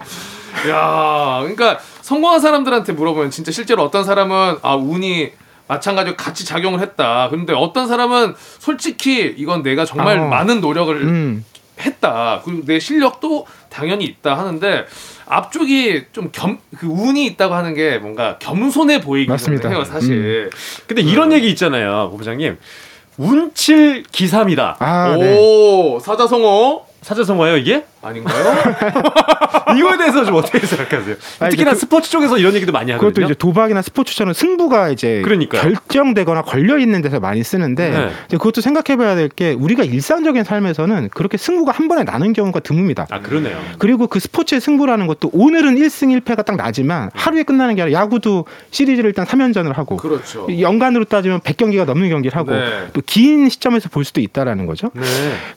Speaker 1: 야, 그러니까 성공한 사람들한테 물어보면 진짜 실제로 어떤 사람은 아 운이 마찬가지로 같이 작용을 했다. 그런데 어떤 사람은 솔직히 이건 내가 정말
Speaker 4: 어.
Speaker 1: 많은 노력을
Speaker 4: 음.
Speaker 1: 했다. 그리고 내 실력도 당연히 있다 하는데 앞쪽이 좀 겸 그 운이 있다고 하는 게 뭔가 겸손해 보이긴
Speaker 4: 맞습니다.
Speaker 1: 해요 사실.
Speaker 2: 근데 이런 얘기 있잖아요, 부부장님. 운칠 기삼이다.
Speaker 4: 아, 네.
Speaker 1: 오 사자성어
Speaker 2: 사자성어예요 이게?
Speaker 1: 아닌가요? <laughs>
Speaker 2: 이거에 대해서 좀 어떻게 생각하세요?
Speaker 4: 아니,
Speaker 2: 특히나
Speaker 4: 그-
Speaker 2: 스포츠 쪽에서 이런 얘기도 많이 하거든요.
Speaker 4: 그것도 이제 도박이나 스포츠처럼 승부가 이제
Speaker 2: 그러니까요.
Speaker 4: 결정되거나 걸려 있는 데서 많이 쓰는데
Speaker 2: 네.
Speaker 4: 이제 그것도 생각해봐야 될 게 우리가 일상적인 삶에서는 그렇게 승부가 한 번에 나는 경우가 드뭅니다.
Speaker 2: 아 그러네요.
Speaker 4: 그리고 그 스포츠의 승부라는 것도 오늘은 1승 1패가 딱 나지만 하루에 끝나는 게 아니라 야구도 시리즈를 일단 3연전을 하고
Speaker 1: 그렇죠.
Speaker 4: 연간으로 따지면 100경기가 넘는 경기를 하고
Speaker 1: 네.
Speaker 4: 또긴 시점에서 볼 수도 있다라는 거죠.
Speaker 2: 네.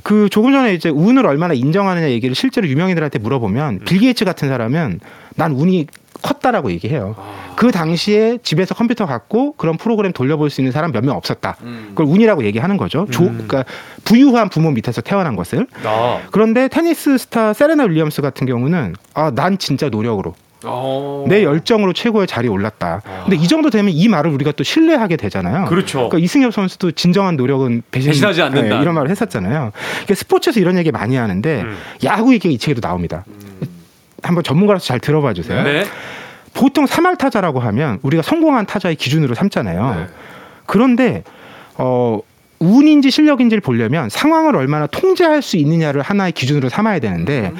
Speaker 4: 그 조금 전에 이제 운을 얼마나 인정하느냐 얘기를 실제로 유명인들한테 물어보면 빌 게이츠 같은 사람은 난 운이 컸다라고 얘기해요.
Speaker 1: 아.
Speaker 4: 그 당시에 집에서 컴퓨터 갖고 그런 프로그램 돌려볼 수 있는 사람 몇 명 없었다.
Speaker 1: 음.
Speaker 4: 그걸 운이라고 얘기하는 거죠. 조,
Speaker 2: 음.
Speaker 4: 그러니까 부유한 부모 밑에서 태어난 것을.
Speaker 2: 아.
Speaker 4: 그런데 테니스 스타 세레나 윌리엄스 같은 경우는 아, 난 진짜 노력으로
Speaker 1: 어.
Speaker 4: 내 열정으로 최고의 자리에 올랐다. 근데 이 정도 되면 이 말을 우리가 또 신뢰하게 되잖아요.
Speaker 2: 그렇죠.
Speaker 4: 그러니까 이승엽 선수도 진정한 노력은 배신,
Speaker 2: 배신하지 않는다.
Speaker 4: 네, 이런 말을 했었잖아요. 그러니까 스포츠에서 이런 얘기 많이 하는데
Speaker 2: 음.
Speaker 4: 야구 얘기가 이 책에도 나옵니다. 한번 전문가로서 잘 들어봐 주세요.
Speaker 2: 네.
Speaker 4: 보통 3할 타자라고 하면 우리가 성공한 타자의 기준으로 삼잖아요.
Speaker 1: 네.
Speaker 4: 그런데 어 운인지 실력인지를 보려면 상황을 얼마나 통제할 수 있느냐를 하나의 기준으로 삼아야 되는데
Speaker 1: 음.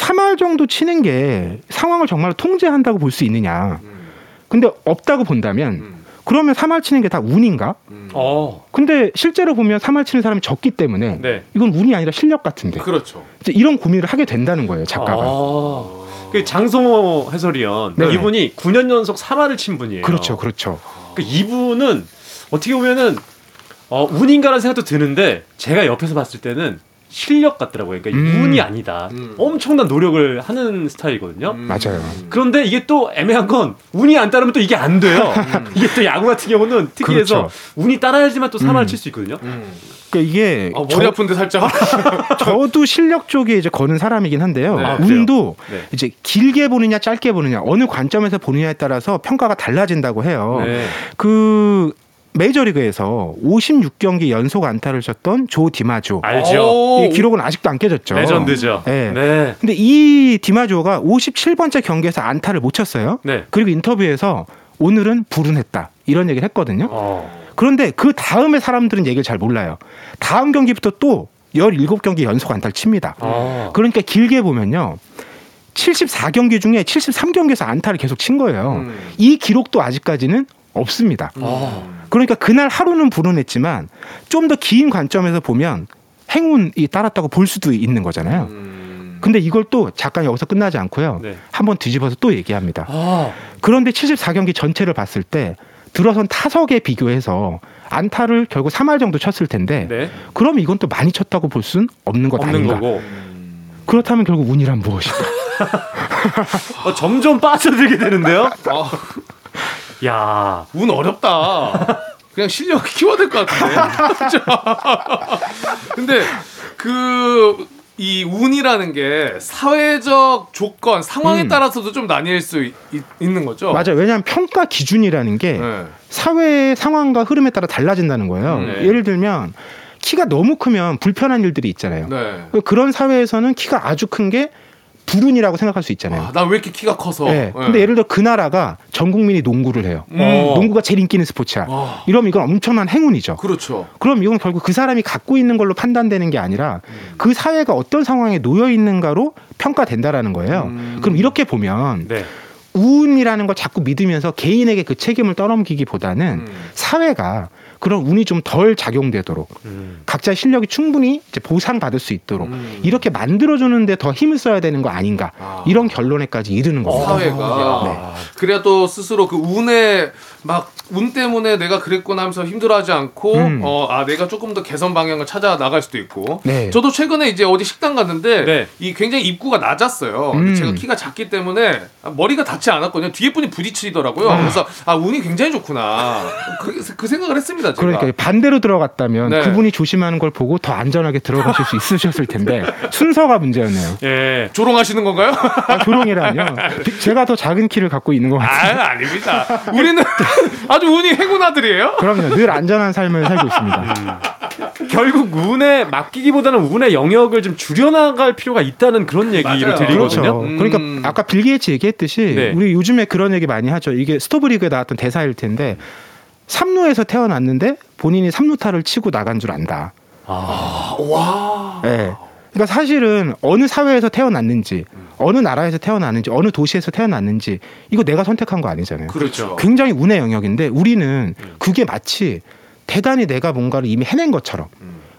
Speaker 4: 3할 정도 치는 게 상황을 정말 통제한다고 볼 수 있느냐.
Speaker 1: 음.
Speaker 4: 근데 없다고 본다면
Speaker 1: 음.
Speaker 4: 그러면 3할 치는 게 다 운인가?
Speaker 1: 음.
Speaker 2: 어.
Speaker 4: 근데 실제로 보면 3할 치는 사람이 적기 때문에
Speaker 2: 네.
Speaker 4: 이건 운이 아니라 실력 같은데
Speaker 1: 그렇죠.
Speaker 4: 이제 이런 고민을 하게 된다는 거예요 작가가
Speaker 2: 아. 그 장성호 해설위원
Speaker 4: 네.
Speaker 2: 이분이 9년 연속 3할을 친 분이에요.
Speaker 4: 그렇죠 그렇죠
Speaker 2: 그 이분은 어떻게 보면은 어, 운인가라는 생각도 드는데 제가 옆에서 봤을 때는 실력 같더라고요. 그러니까
Speaker 4: 음.
Speaker 2: 운이 아니다.
Speaker 1: 음.
Speaker 2: 엄청난 노력을 하는 스타일이거든요.
Speaker 4: 맞아요.
Speaker 2: 그런데 이게 또 애매한 건 운이 안 따르면 또 이게 안 돼요. <laughs> 이게 또 야구 같은 경우는 특이해서
Speaker 4: 그렇죠.
Speaker 2: 운이 따라야지만 또 사마를
Speaker 4: 음.
Speaker 2: 칠수 있거든요.
Speaker 4: 그러니까 이게
Speaker 1: 어, 머리 아픈데 살짝. <laughs>
Speaker 4: 저도 실력 쪽에 이제 거는 사람이긴 한데요.
Speaker 1: 네.
Speaker 2: 아?
Speaker 4: 운도
Speaker 2: 네.
Speaker 4: 이제 길게 보느냐 짧게 보느냐 어느 관점에서 보느냐에 따라서 평가가 달라진다고 해요.
Speaker 2: 네.
Speaker 4: 그 메이저리그에서 56경기 연속 안타를 쳤던 조 디마조.
Speaker 2: 알죠.
Speaker 1: 오.
Speaker 4: 이 기록은 아직도 안 깨졌죠.
Speaker 2: 레전드죠.
Speaker 4: 네.
Speaker 2: 네.
Speaker 4: 근데 이 디마조가 57번째 경기에서 안타를 못 쳤어요.
Speaker 2: 네.
Speaker 4: 그리고 인터뷰에서 오늘은 불운했다. 이런 얘기를 했거든요.
Speaker 2: 어.
Speaker 4: 그런데 그 다음에 사람들은 얘기를 잘 몰라요. 다음 경기부터 또 17경기 연속 안타를 칩니다.
Speaker 2: 어.
Speaker 4: 그러니까 길게 보면요. 74경기 중에 73경기에서 안타를 계속 친 거예요.
Speaker 1: 음.
Speaker 4: 이 기록도 아직까지는 없습니다.
Speaker 2: 어.
Speaker 4: 그러니까 그날 하루는 불운했지만 좀 더 긴 관점에서 보면 행운이 따랐다고 볼 수도 있는 거잖아요.
Speaker 1: 음.
Speaker 4: 근데 이걸 또 잠깐 여기서 끝나지 않고요.
Speaker 2: 네.
Speaker 4: 한번 뒤집어서 또 얘기합니다.
Speaker 2: 아.
Speaker 4: 그런데 74경기 전체를 봤을 때 들어선 타석에 비교해서 안타를 결국 3할 정도 쳤을 텐데
Speaker 2: 네.
Speaker 4: 그럼 이건 또 많이 쳤다고 볼 수는 없는 것
Speaker 2: 없는
Speaker 4: 아닌가.
Speaker 2: 거고.
Speaker 4: 그렇다면 결국 운이란 무엇일까?
Speaker 2: 어, 점점 빠져들게 되는데요.
Speaker 1: 아,
Speaker 2: 야.
Speaker 1: 운 어렵다. 그냥 실력 <laughs> 키워야 될 것 같은데. <laughs> 근데 그. 이 운이라는 게 사회적 조건 상황에
Speaker 4: 음.
Speaker 1: 따라서도 좀 나뉠 수 있, 는 거죠.
Speaker 4: 맞아요. 왜냐하면 평가 기준이라는 게
Speaker 1: 네.
Speaker 4: 사회의 상황과 흐름에 따라 달라진다는 거예요.
Speaker 1: 네.
Speaker 4: 예를 들면 키가 너무 크면 불편한 일들이 있잖아요.
Speaker 1: 네.
Speaker 4: 그런 사회에서는 키가 아주 큰 게 불운이라고 생각할 수 있잖아요.
Speaker 1: 아, 나왜 이렇게 키가 커서?
Speaker 4: 네.
Speaker 1: 네.
Speaker 4: 근데 예를 들어 그 나라가 전 국민이 농구를 해요.
Speaker 1: 음.
Speaker 2: 어.
Speaker 4: 농구가 제일 인기 있는 스포츠야.
Speaker 1: 아,
Speaker 4: 이러면 이건 엄청난 행운이죠.
Speaker 1: 그렇죠.
Speaker 4: 그럼 이건 결국 그 사람이 갖고 있는 걸로 판단되는 게 아니라
Speaker 1: 음.
Speaker 4: 그 사회가 어떤 상황에 놓여 있는가로 평가된다라는 거예요.
Speaker 1: 음.
Speaker 4: 그럼 이렇게 보면
Speaker 2: 네.
Speaker 4: 운이라는 걸 자꾸 믿으면서 개인에게 그 책임을 떠넘기기보다는
Speaker 1: 음.
Speaker 4: 사회가 그런 운이 좀 덜 작용되도록
Speaker 2: 음.
Speaker 4: 각자의 실력이 충분히 보상받을 수 있도록
Speaker 1: 음.
Speaker 4: 이렇게 만들어주는데 더 힘을 써야 되는 거 아닌가
Speaker 1: 아.
Speaker 4: 이런 결론에까지 이르는 겁니다.
Speaker 1: 사회가
Speaker 2: 야.
Speaker 1: 그래야 또 스스로 그 운에 막 운 때문에 내가 그랬구나 하면서 힘들어하지 않고
Speaker 4: 음.
Speaker 1: 어 아 내가 조금 더 개선 방향을 찾아 나갈 수도 있고
Speaker 4: 네.
Speaker 1: 저도 최근에 이제 어디 식당 갔는데
Speaker 2: 네.
Speaker 1: 이 굉장히 입구가 낮았어요.
Speaker 4: 음.
Speaker 1: 제가 키가 작기 때문에 머리가 닿지 않았거든요. 뒤에 분이 부딪히더라고요. 그래서 아 운이 굉장히 좋구나 그, 그 생각을 했습니다. 제가.
Speaker 4: 그러니까 반대로 들어갔다면
Speaker 1: 네.
Speaker 4: 그분이 조심하는 걸 보고 더 안전하게 들어가실 수 있으셨을 텐데 <laughs> 순서가 문제였네요.
Speaker 2: 예.
Speaker 1: 조롱하시는 건가요?
Speaker 4: 아, 조롱이라뇨. <laughs> 제가 더 작은 키를 갖고 있는
Speaker 1: 것아
Speaker 4: 같아요.
Speaker 1: 아닙니다. 우리는 아 <laughs> 주 운이 행운 아들이에요.
Speaker 4: 그럼요. 늘 안전한 삶을 살고 있습니다.
Speaker 2: 결국 운에 맡기기보다는 운의 영역을 좀 줄여나갈 필요가 있다는 그런 얘기를. 드리거든요.
Speaker 4: 그렇죠.
Speaker 1: 음.
Speaker 4: 그러니까 아까 빌 게이츠 얘기했듯이
Speaker 2: 네.
Speaker 4: 우리 요즘에 그런 얘기 많이 하죠. 이게 스토브 리그에 나왔던 대사일 텐데 삼루에서 태어났는데 본인이 삼루타를 치고 나간 줄 안다.
Speaker 2: 아,
Speaker 1: 와.
Speaker 4: 예. 그러니까 사실은 어느 사회에서 태어났는지, 어느 나라에서 태어났는지, 어느 도시에서 태어났는지 이거 내가 선택한 거 아니잖아요.
Speaker 1: 그렇죠.
Speaker 4: 굉장히 운의 영역인데 우리는 그게 마치 대단히 내가 뭔가를 이미 해낸 것처럼.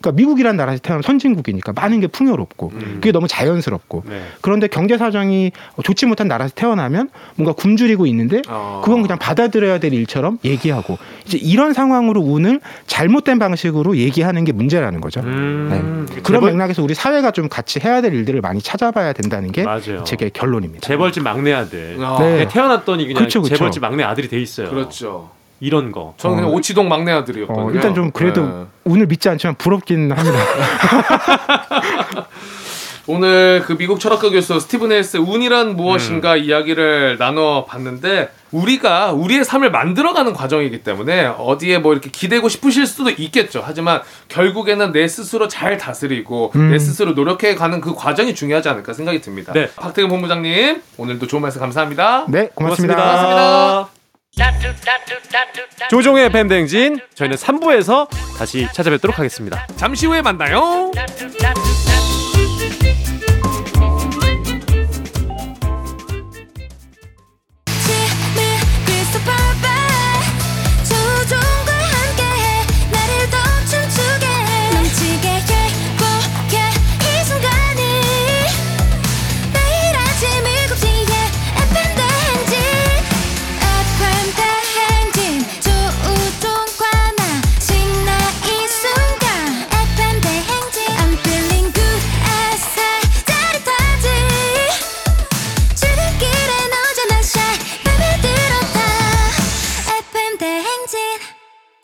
Speaker 4: 그러니까 미국이란 나라에서 태어난 선진국이니까 많은 게 풍요롭고
Speaker 1: 음.
Speaker 4: 그게 너무 자연스럽고
Speaker 2: 네.
Speaker 4: 그런데 경제 사정이 좋지 못한 나라에서 태어나면 뭔가 굶주리고 있는데
Speaker 1: 어.
Speaker 4: 그건 그냥 받아들여야 될 일처럼 얘기하고 이제 이런 상황으로 운을 잘못된 방식으로 얘기하는 게 문제라는 거죠.
Speaker 2: 음,
Speaker 4: 네. 그런
Speaker 2: 재벌-
Speaker 4: 맥락에서 우리 사회가 좀 같이 해야 될 일들을 많이 찾아봐야 된다는 게
Speaker 2: 맞아요.
Speaker 4: 제 결론입니다.
Speaker 2: 재벌집 막내 아들.
Speaker 1: 아,
Speaker 4: 네.
Speaker 2: 태어났더니 그냥
Speaker 4: 그쵸, 그쵸.
Speaker 2: 재벌집 막내 아들이 돼 있어요.
Speaker 1: 그렇죠.
Speaker 2: 이런 거.
Speaker 1: 저는 그냥
Speaker 4: 어.
Speaker 1: 오치동 막내 아들이었거든요.
Speaker 4: 어, 일단 좀 그래도
Speaker 1: 네.
Speaker 4: 운을 믿지 않지만 부럽긴 합니다. <laughs>
Speaker 1: 오늘 그 미국 철학가 교수 스티븐 헬스 운이란 무엇인가 이야기를 나눠 봤는데 우리가 우리의 삶을 만들어가는 과정이기 때문에 어디에 뭐 이렇게 기대고 싶으실 수도 있겠죠. 하지만 결국에는 내 스스로 잘 다스리고
Speaker 4: 음.
Speaker 1: 내 스스로 노력해 가는 그 과정이 중요하지 않을까 생각이 듭니다.
Speaker 2: 네.
Speaker 1: 박태근 본부장님 오늘도 좋은 말씀 감사합니다.
Speaker 4: 네, 고맙습니다.
Speaker 1: 고맙습니다.
Speaker 2: 조종의 밴댕진 저희는 3부에서 다시 찾아뵙도록 하겠습니다.
Speaker 1: 잠시 후에 만나요.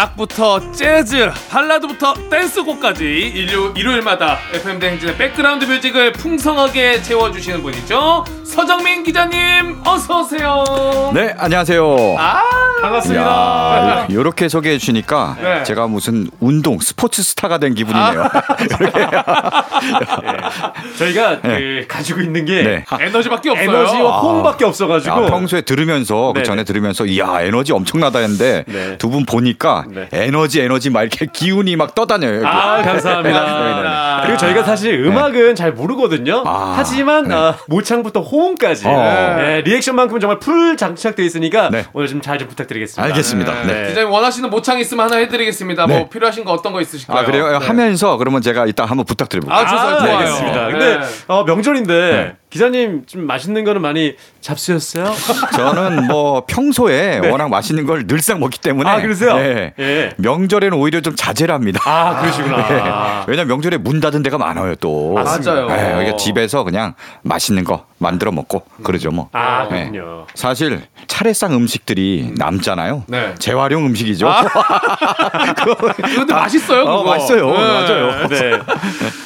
Speaker 1: 락부터 재즈, 발라드부터 댄스곡까지 일요, 일요일마다 FM 대행진의 백그라운드 뮤직을 풍성하게 채워주시는 분이죠. 서정민 기자님, 어서 오세요.
Speaker 5: 네, 안녕하세요.
Speaker 1: 아, 반갑습니다.
Speaker 5: 야, 이렇게 소개해 주니까
Speaker 1: 네.
Speaker 5: 제가 무슨 운동 스포츠 스타가 된 기분이네요. <laughs>
Speaker 2: 저희가 그 가지고 있는 게
Speaker 5: 네.
Speaker 1: 에너지밖에 없어요.
Speaker 2: 에너지와 호응밖에 없어가지고
Speaker 5: 아, 평소에 들으면서 그. 전에 들으면서 이야 에너지 엄청나다 했는데
Speaker 2: 네.
Speaker 5: 두분 보니까
Speaker 2: 네.
Speaker 5: 에너지 에너지 막 이렇게 기운이 막 떠다녀요. 여기.
Speaker 2: 아 감사합니다.
Speaker 1: 고맙습니다.
Speaker 2: 그리고 저희가 사실 음악은 잘 모르거든요.
Speaker 5: 아,
Speaker 2: 하지만
Speaker 5: 네.
Speaker 2: 아, 모창부터 호응까지
Speaker 5: 어.
Speaker 2: 네, 리액션만큼 정말 풀 장착돼 있으니까
Speaker 5: 네.
Speaker 2: 오늘 좀 잘 좀 부탁드리겠습니다.
Speaker 5: 알겠습니다. 네.
Speaker 1: 기자님 원하시는 모창 있으면 하나 해드리겠습니다.
Speaker 5: 네.
Speaker 1: 뭐 필요하신 거 어떤 거 있으실까요?
Speaker 5: 아 그래요?
Speaker 1: 네.
Speaker 5: 하면서 그러면 제가 이따 한번 부탁드려볼게요.
Speaker 1: 아, 좋아요,
Speaker 2: 아,
Speaker 1: 좋아요.
Speaker 2: 알겠습니다.
Speaker 1: 네.
Speaker 2: 근데 어, 명절인데
Speaker 5: 네.
Speaker 2: 기자님 좀 맛있는 거는 많이 잡수셨어요? <laughs>
Speaker 5: 저는 뭐 평소에 <laughs>
Speaker 2: 네.
Speaker 5: 워낙 맛있는 걸 늘상 먹기 때문에
Speaker 2: 아 그러세요?
Speaker 5: 네.
Speaker 2: 예.
Speaker 5: 명절에는 오히려 좀 자제를 합니다.
Speaker 2: 아 그러시구나. <laughs>
Speaker 5: 네. 왜냐면 명절에 문 닫은 데가 많아요 또.
Speaker 1: 맞아요.
Speaker 5: 네, 그러니까 집에서 그냥 맛있는 거 만들어 먹고 그러죠 뭐.
Speaker 2: 아
Speaker 5: 네.
Speaker 2: 그렇군요.
Speaker 5: 사실 차례상 음식들이 남잖아요.
Speaker 1: 네.
Speaker 5: 재활용 음식이죠.
Speaker 1: 근데 맛있어요, 그거.
Speaker 5: 어, 맛있어요.
Speaker 1: 네.
Speaker 5: 맞아요.
Speaker 2: 네.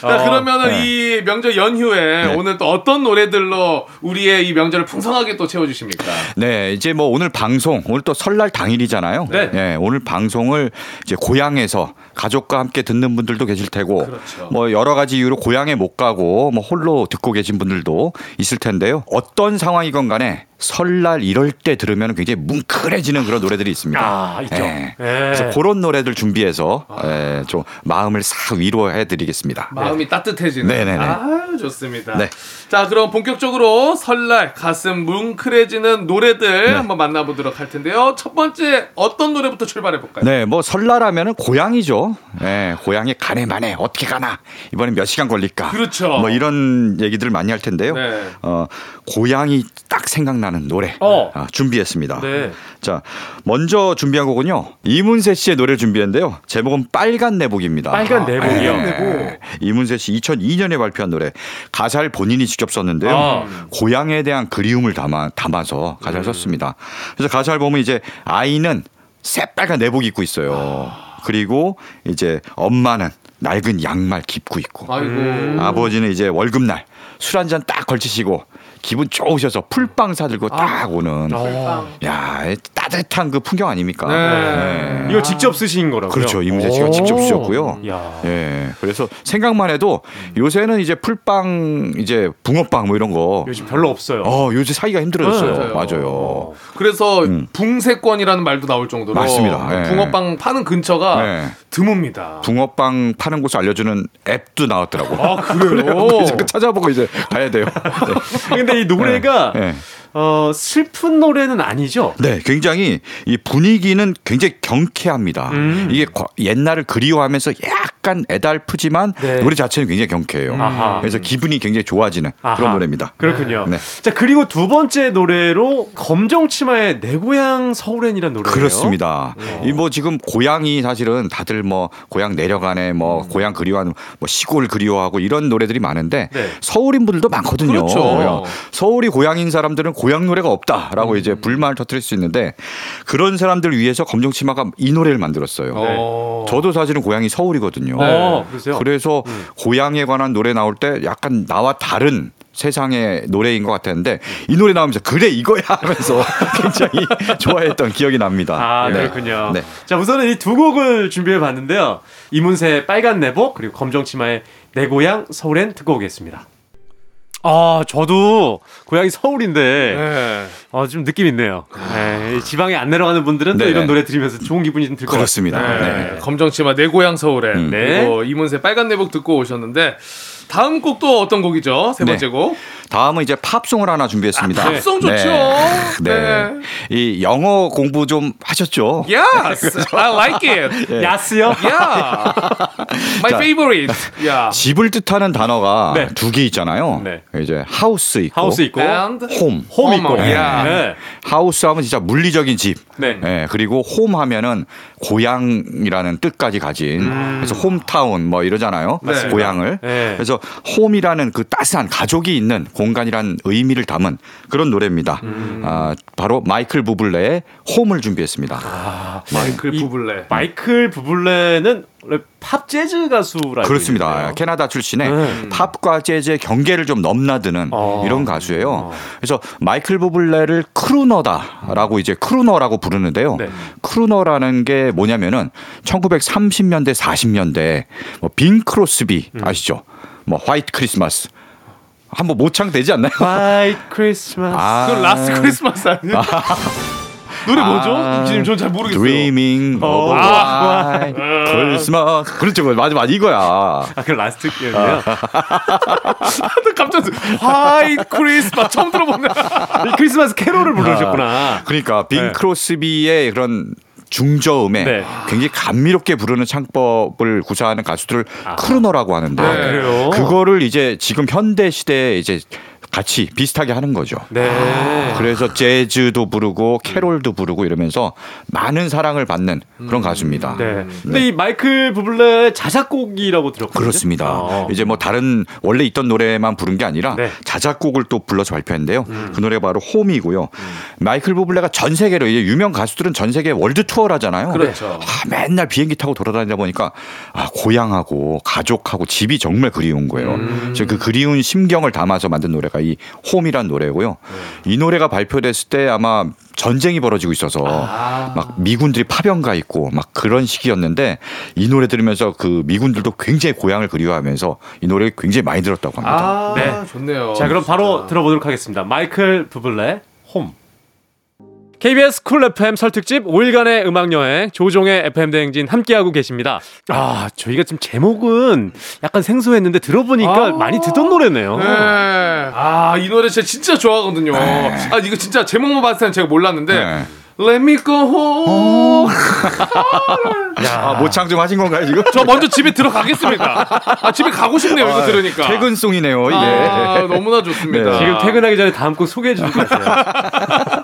Speaker 1: 자,
Speaker 2: 어,
Speaker 1: 그러면은
Speaker 5: 네.
Speaker 1: 이 명절 연휴에 오늘 또 어떤 노래들로 우리의 이 명절을 풍성하게 또 채워주십니까?
Speaker 5: 네, 이제 뭐 오늘 방송 오늘 또 설날 당일이잖아요.
Speaker 1: 네.
Speaker 5: 오늘 방송을 이제 고향에서 가족과 함께 듣는 분들도 계실 테고,
Speaker 1: 그렇죠.
Speaker 5: 뭐 여러 가지 이유로 고향에 못 가고 뭐 홀로 듣고 계신 분들도 있을 텐데요. 어떤 상황이건 간에 설날 이럴 때 들으면 굉장히 뭉클해지는 그런 노래들이 있습니다.
Speaker 2: 아 있죠.
Speaker 5: 네.
Speaker 2: 네.
Speaker 5: 그래서 그런 노래들 준비해서 예, 좀 마음을 싹 위로해 드리겠습니다.
Speaker 1: 마음이 따뜻해지는.
Speaker 5: 네네네.
Speaker 1: 아유, 좋습니다.
Speaker 5: 네.
Speaker 1: 자, 그럼 본격적으로 설날 가슴 뭉클해지는 노래들
Speaker 5: 네.
Speaker 1: 한번 만나보도록 할 텐데요. 첫 번째 어떤 노래부터 출발해 볼까요?
Speaker 5: 네, 뭐 설날 하면은 고향이죠. 예, 고향에 가네 마네 어떻게 가나 이번엔 몇 시간 걸릴까.
Speaker 1: 그렇죠.
Speaker 5: 뭐 이런 얘기들을 많이 할 텐데요.
Speaker 1: 네.
Speaker 5: 어, 고향이 딱 생각나는 노래
Speaker 2: 어.
Speaker 5: 아, 준비했습니다.
Speaker 2: 네.
Speaker 5: 자, 먼저 준비한 곡은요. 이문세 씨의 노래를 준비했는데요. 제목은 빨간 내복입니다.
Speaker 2: 빨간 내복이요.
Speaker 5: 네. 이문세 씨 2002년에 발표한 노래. 가사를 본인이 직접 썼는데요.
Speaker 2: 아.
Speaker 5: 고향에 대한 그리움을 담아, 담아서 가사를 썼습니다. 그래서 가사를 보면 이제 아이는 새빨간 내복 입고 있어요. 그리고 이제 엄마는 낡은 양말 깁고 있고
Speaker 1: 아이고.
Speaker 2: 음.
Speaker 5: 아버지는 이제 월급날 술 한 잔 딱 걸치시고 기분 좋으셔서 풀빵 사들고 딱 오는
Speaker 2: 어.
Speaker 5: 야 따뜻한 그 풍경 아닙니까?
Speaker 1: 네.
Speaker 2: 이거 직접 쓰신 거라고요?
Speaker 5: 그렇죠. 이문세 씨가
Speaker 2: 오.
Speaker 5: 직접 쓰셨고요.
Speaker 2: 야.
Speaker 5: 예. 그래서 생각만 해도 요새는 이제 풀빵, 이제 붕어빵 뭐 이런 거.
Speaker 2: 요즘 별로 없어요.
Speaker 5: 어, 요새 사기가 힘들어졌어요.
Speaker 1: 네.
Speaker 5: 맞아요.
Speaker 1: 그래서
Speaker 5: 음.
Speaker 1: 붕세권이라는 말도 나올 정도로
Speaker 5: 맞습니다. 예.
Speaker 1: 붕어빵 파는 근처가
Speaker 5: 네.
Speaker 1: 드뭅니다.
Speaker 5: 붕어빵 파는 곳을 알려주는 앱도 나왔더라고.
Speaker 1: 아 그래요? <laughs>
Speaker 5: 그 찾아보고 이제 가야 돼요. <laughs>
Speaker 2: 근데 이 노래가
Speaker 5: 네. 네.
Speaker 2: 어, 슬픈 노래는 아니죠?
Speaker 5: 네, 굉장히 이 분위기는 굉장히 경쾌합니다.
Speaker 2: 음.
Speaker 5: 이게 과- 옛날을 그리워하면서 약간 애달프지만
Speaker 2: 네.
Speaker 5: 노래 자체는 굉장히 경쾌해요.
Speaker 2: 아하.
Speaker 5: 그래서 기분이 굉장히 좋아지는
Speaker 2: 아하.
Speaker 5: 그런 노래입니다.
Speaker 2: 그렇군요.
Speaker 5: 네.
Speaker 2: 자 그리고 두 번째 노래로 검정치마의 내 고향 서울엔이라는 노래예요.
Speaker 5: 그렇습니다. 이뭐 지금 고향이 사실은 다들 뭐 고향 내려가네, 뭐 고향 그리워하는 뭐 시골 그리워하고 이런 노래들이 많은데
Speaker 2: 네.
Speaker 5: 서울인 분들도 많거든요.
Speaker 1: 그렇죠.
Speaker 5: 서울이 고향인 사람들은 고향 노래가 없다라고 이제 불만을 터뜨릴 수 있는데 그런 사람들 위해서 검정 치마가 이 노래를 만들었어요.
Speaker 1: 어.
Speaker 5: 저도 사실은 고향이 서울이거든요.
Speaker 2: 어, 그러세요?
Speaker 5: 그래서 고향에 관한 노래 나올 때 약간 나와 다른 세상의 노래인 것 같았는데 이 노래 나오면서 그래 이거야 하면서 <laughs> 굉장히 좋아했던 기억이 납니다.
Speaker 2: 아
Speaker 5: 네.
Speaker 2: 그렇군요.
Speaker 5: 네.
Speaker 2: 자 우선은 이 두 곡을 준비해 봤는데요. 이문세의 빨간 내복 그리고 검정 치마의 내 고향 서울엔 듣고 오겠습니다. 아 저도 고향이 서울인데
Speaker 1: 네.
Speaker 2: 어, 좀 느낌 있네요. 네, 지방에 안 내려가는 분들은 또
Speaker 5: 네.
Speaker 2: 이런 노래 들으면서 좋은 기분이 좀 들 것. 같습니다.
Speaker 1: 네.
Speaker 5: 네.
Speaker 1: 검정치마 내 고향 서울에
Speaker 5: 음.
Speaker 1: 그리고 이문세 빨간 내복 듣고 오셨는데 다음 곡도 어떤 곡이죠? 세
Speaker 5: 네.
Speaker 1: 번째 곡.
Speaker 5: 다음은 이제 팝송을 하나 준비했습니다.
Speaker 1: 아, 팝송 좋죠.
Speaker 5: 네.
Speaker 1: 네.
Speaker 5: 이 영어 공부 좀 하셨죠?
Speaker 1: Yes, <laughs> I like it.
Speaker 2: 야스요?
Speaker 1: Yeah, my
Speaker 5: 자.
Speaker 1: favorite. Yeah.
Speaker 5: 집을 뜻하는 단어가
Speaker 2: 네.
Speaker 5: 두개 있잖아요.
Speaker 2: 네.
Speaker 5: 이제 하우스 있고
Speaker 2: 하우스 있고
Speaker 1: And
Speaker 5: 홈.
Speaker 2: 홈 있고.
Speaker 1: 홈, 야.
Speaker 2: 네.
Speaker 5: 하우스 하면 진짜 물리적인 집.
Speaker 2: 네.
Speaker 5: 예, 그리고 홈 하면은 고향이라는 뜻까지 가진 그래서 hometown 뭐 이러잖아요.
Speaker 1: 음.
Speaker 5: 고향을.
Speaker 2: 네.
Speaker 5: 그래서 home이라는 그 따스한 가족이 있는 공간이란 의미를 담은 그런 노래입니다.
Speaker 2: 음.
Speaker 5: 아, 바로 마이클 부블레의 Home을 준비했습니다.
Speaker 2: 아,
Speaker 1: 마이클
Speaker 2: 이
Speaker 1: 부블레.
Speaker 2: 마이클 부블레는 팝 재즈 가수라
Speaker 5: 그렇습니다. 캐나다 출신의
Speaker 2: 네.
Speaker 5: 팝과 재즈의 경계를 좀 넘나드는
Speaker 2: 어.
Speaker 5: 이런 가수예요. 그래서 마이클 부블레를 crooner다라고 이제 crooner라고 부르는데요.
Speaker 2: 네.
Speaker 5: crooner라는 게 뭐냐면은 1930년대 40년대 뭐 빙 크로스비
Speaker 2: 음.
Speaker 5: 아시죠? 뭐 White Christmas 한번 모창 되지 않나요?
Speaker 2: White Christmas.
Speaker 5: 아,
Speaker 1: 그 Last Christmas 아니에요? 노래 뭐죠?
Speaker 5: 아.
Speaker 1: 지금 전 잘 모르겠어요.
Speaker 5: Dreaming
Speaker 2: 어.
Speaker 5: of
Speaker 1: 아.
Speaker 5: White Christmas 그렇죠 맞아 맞아 이거야
Speaker 2: 아, 그 last 기억이요.
Speaker 1: 깜짝 놀- White Christmas 처음 들어보네.
Speaker 2: 크리스마스 캐롤을 부르셨구나.
Speaker 5: 그러니까 빙
Speaker 2: 네.
Speaker 5: 크로스비의 그런 중저음에
Speaker 2: 네.
Speaker 5: 굉장히 감미롭게 부르는 창법을 구사하는 가수들을 crooner라고 하는데
Speaker 1: 네.
Speaker 2: 그래요?
Speaker 5: 그거를 이제 지금 현대 시대에 이제 같이 비슷하게 하는 거죠.
Speaker 2: 네.
Speaker 5: 그래서 재즈도 부르고 캐롤도 부르고 이러면서 많은 사랑을 받는 그런 가수입니다.
Speaker 2: 네. 근데 이 마이클 부블레 자작곡이라고 들었거든요.
Speaker 5: 그렇습니다.
Speaker 2: 어.
Speaker 5: 이제 뭐 다른 원래 있던 노래만 부른 게 아니라
Speaker 2: 네.
Speaker 5: 자작곡을 또 불러서 발표했는데요.
Speaker 2: 음.
Speaker 5: 그 노래가 바로 Home이고요. 마이클 부블레가 전 세계로 이제 유명 가수들은 전 세계 월드 투어를 하잖아요.
Speaker 1: 그렇죠.
Speaker 5: 아, 맨날 비행기 타고 돌아다니다 보니까 아, 고향하고 가족하고 집이 정말 그리운 거예요.
Speaker 2: 음.
Speaker 5: 그래서 그 그리운 심경을 담아서 만든 노래가 이 Home이란 노래고요. 이 노래가 발표됐을 때 아마 전쟁이 벌어지고 있어서 막 미군들이 파병 가 있고 막 그런 시기였는데 이 노래 들으면서 그 미군들도 굉장히 고향을 그리워하면서 이 노래를 굉장히 많이 들었다고 합니다.
Speaker 1: 아,
Speaker 2: 네.
Speaker 1: 좋네요.
Speaker 2: 자, 그럼 바로 들어보도록 하겠습니다. 마이클 부블레 홈. KBS 쿨 FM 설 특집 5일간의 음악 여행 조종의 FM 대행진 함께하고 계십니다. 아, 저희가 지금 제목은 약간 생소했는데 들어보니까
Speaker 1: 아.
Speaker 2: 많이 듣던 노래네요.
Speaker 1: 네. 아, 이 노래 제가 진짜 좋아하거든요. 아, 이거 진짜 제목만 봤을 때는 제가 몰랐는데.
Speaker 5: 네.
Speaker 1: Let me go home.
Speaker 5: 아, 모창 좀 하신 건가요 지금?
Speaker 1: 저 먼저 집에 들어가겠습니다. 아, 집에 가고 싶네요, 이거 들으니까.
Speaker 5: 퇴근송이네요 이게.
Speaker 1: 아, 너무나 좋습니다.
Speaker 5: 네.
Speaker 2: 지금 퇴근하기 전에 다음 곡 소개해 주실 것 같아요. <laughs>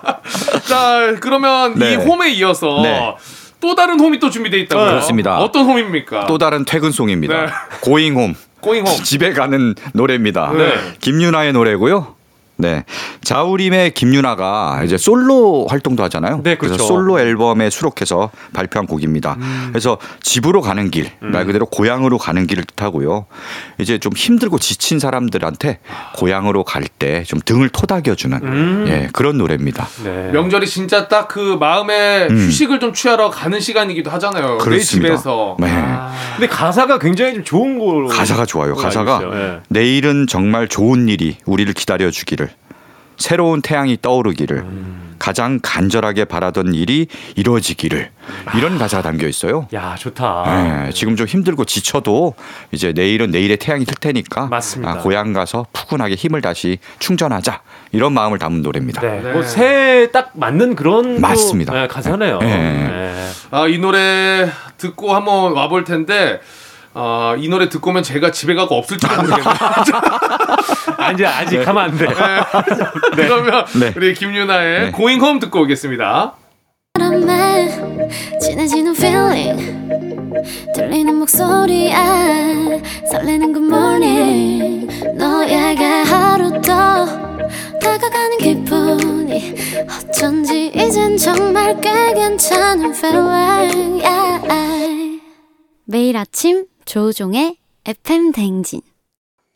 Speaker 1: 자, 그러면
Speaker 5: 네.
Speaker 1: 이 홈에 이어서
Speaker 5: 네.
Speaker 1: 또 다른 홈이 또 준비되어 있다고요.
Speaker 5: 그렇습니다.
Speaker 1: 어떤 홈입니까?
Speaker 5: 또 다른 퇴근송입니다.
Speaker 1: 네.
Speaker 5: 고잉홈.
Speaker 1: 고잉 홈. <laughs>
Speaker 5: 집에 가는 노래입니다.
Speaker 1: 네.
Speaker 5: 김윤아의 노래고요. 네. 자우림의 김윤아가 이제 솔로 활동도 하잖아요.
Speaker 2: 네, 그렇죠.
Speaker 5: 래서 솔로 앨범에 수록해서 발표한 곡입니다. 그래서 집으로 가는 길, 말 그대로 고향으로 가는 길을 뜻하고요. 이제 좀 힘들고 지친 사람들한테 고향으로 갈 때 좀 등을 토닥여주는 예, 그런 노래입니다.
Speaker 2: 네.
Speaker 1: 명절이 진짜 딱 그 마음의
Speaker 5: 음.
Speaker 1: 휴식을 좀 취하러 가는 시간이기도 하잖아요. 내
Speaker 5: 그렇습니다.
Speaker 1: 집에서.
Speaker 5: 네.
Speaker 1: 아,
Speaker 2: 근데 가사가 굉장히 좀 좋은 거
Speaker 5: 가사가 좋아요. 가사가.
Speaker 2: 예.
Speaker 5: 내일은 정말 좋은 일이 우리를 기다려 주기를 새로운 태양이 떠오르기를 가장 간절하게 바라던 일이 이루어지기를 이런 가사가 담겨 있어요.
Speaker 2: 야, 좋다.
Speaker 5: 네, 지금 좀 힘들고 지쳐도 이제 내일은 내일의 태양이 뜰 테니까
Speaker 2: 맞습니다.
Speaker 5: 아, 고향 가서 푸근하게 힘을 다시 충전하자 이런 마음을 담은 노래입니다.
Speaker 2: 네.
Speaker 1: 네.
Speaker 2: 뭐 새해 딱 맞는 그런 또,
Speaker 5: 맞습니다.
Speaker 2: 네, 가사네요.
Speaker 5: 네.
Speaker 2: 네.
Speaker 1: 아, 이 노래 듣고 한번 와볼 텐데, 아, 이 노래 듣고 오면 제가 집에 가고 없을지도 모르겠네요.
Speaker 2: 아, 이제 아직 가면 안 돼. <laughs>
Speaker 1: 그러면
Speaker 5: 네.
Speaker 1: 우리 김유나의
Speaker 5: 네.
Speaker 1: 고잉 홈 듣고 오겠습니다.
Speaker 6: 바람에 진해지는 feeling 들리는 목소리에 설레는 good morning 너에게 하루 더 다가가는 기분이 어쩐지 이젠 정말 꽤 괜찮은 feeling yeah. 매일 아침 조종의 FM 댕진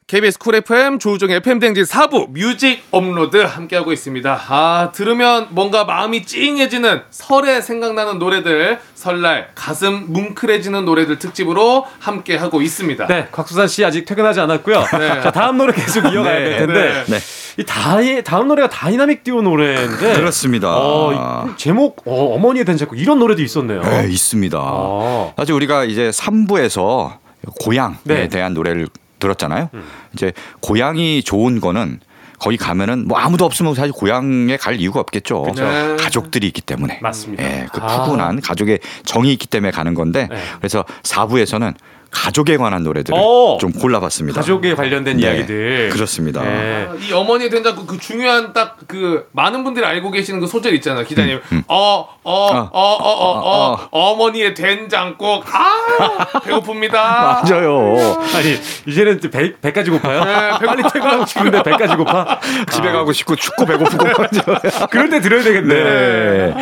Speaker 1: KBS 쿨 FM 조우종의 FM 댕진 4부 뮤직 업로드 함께하고 있습니다. 아, 들으면 뭔가 마음이 찡해지는 설에 생각나는 노래들, 설날 가슴 뭉클해지는 노래들 특집으로 함께하고 있습니다.
Speaker 2: 네, 곽수산 씨 아직 퇴근하지 않았고요.
Speaker 1: 네. <laughs>
Speaker 2: 자, 다음 노래 계속 이어가야
Speaker 5: 네.
Speaker 2: 될 텐데.
Speaker 1: 네.
Speaker 5: 네,
Speaker 2: 이 다이, 다음 노래가 다이나믹 듀오 노래인데.
Speaker 5: 그렇습니다.
Speaker 2: 어, 이 제목 어, 어머니의 된장국 이런 노래도 있었네요.
Speaker 5: 네, 있습니다.
Speaker 2: 어.
Speaker 5: 사실 우리가 이제 3부에서 고향에
Speaker 2: 네. 음.
Speaker 5: 대한 노래를 들었잖아요. 이제 고향이 좋은 거는 거기 가면은 뭐 아무도 없으면 사실 고향에 갈 이유가 없겠죠.
Speaker 2: 그쵸.
Speaker 1: 네.
Speaker 5: 가족들이 있기 때문에.
Speaker 2: 맞습니다.
Speaker 5: 예, 그
Speaker 2: 아.
Speaker 5: 푸근한 가족의 정이 있기 때문에 가는 건데
Speaker 2: 네.
Speaker 5: 그래서 4부에서는 가족에 관한 노래들을
Speaker 2: 어.
Speaker 5: 좀 골라봤습니다.
Speaker 2: 가족에 관련된
Speaker 5: 네,
Speaker 2: 이야기들.
Speaker 5: 그렇습니다.
Speaker 2: 네.
Speaker 1: 이 어머니 된장국 그 중요한 딱 그 많은 분들이 알고 계시는 그 소절 있잖아요 기자님 어어어어어어 어 머니의 된장국 아 배고픕니다 <laughs>
Speaker 5: 맞아요.
Speaker 2: 아니 이제는 또 배, 배까지 고파요?
Speaker 1: 네,
Speaker 2: 빨리 퇴근하고 싶은데 배까지 고파?
Speaker 5: 집에 가고 싶고 춥고 배고프고 <laughs>
Speaker 2: 그럴 때 들어야 되겠네.
Speaker 5: 네.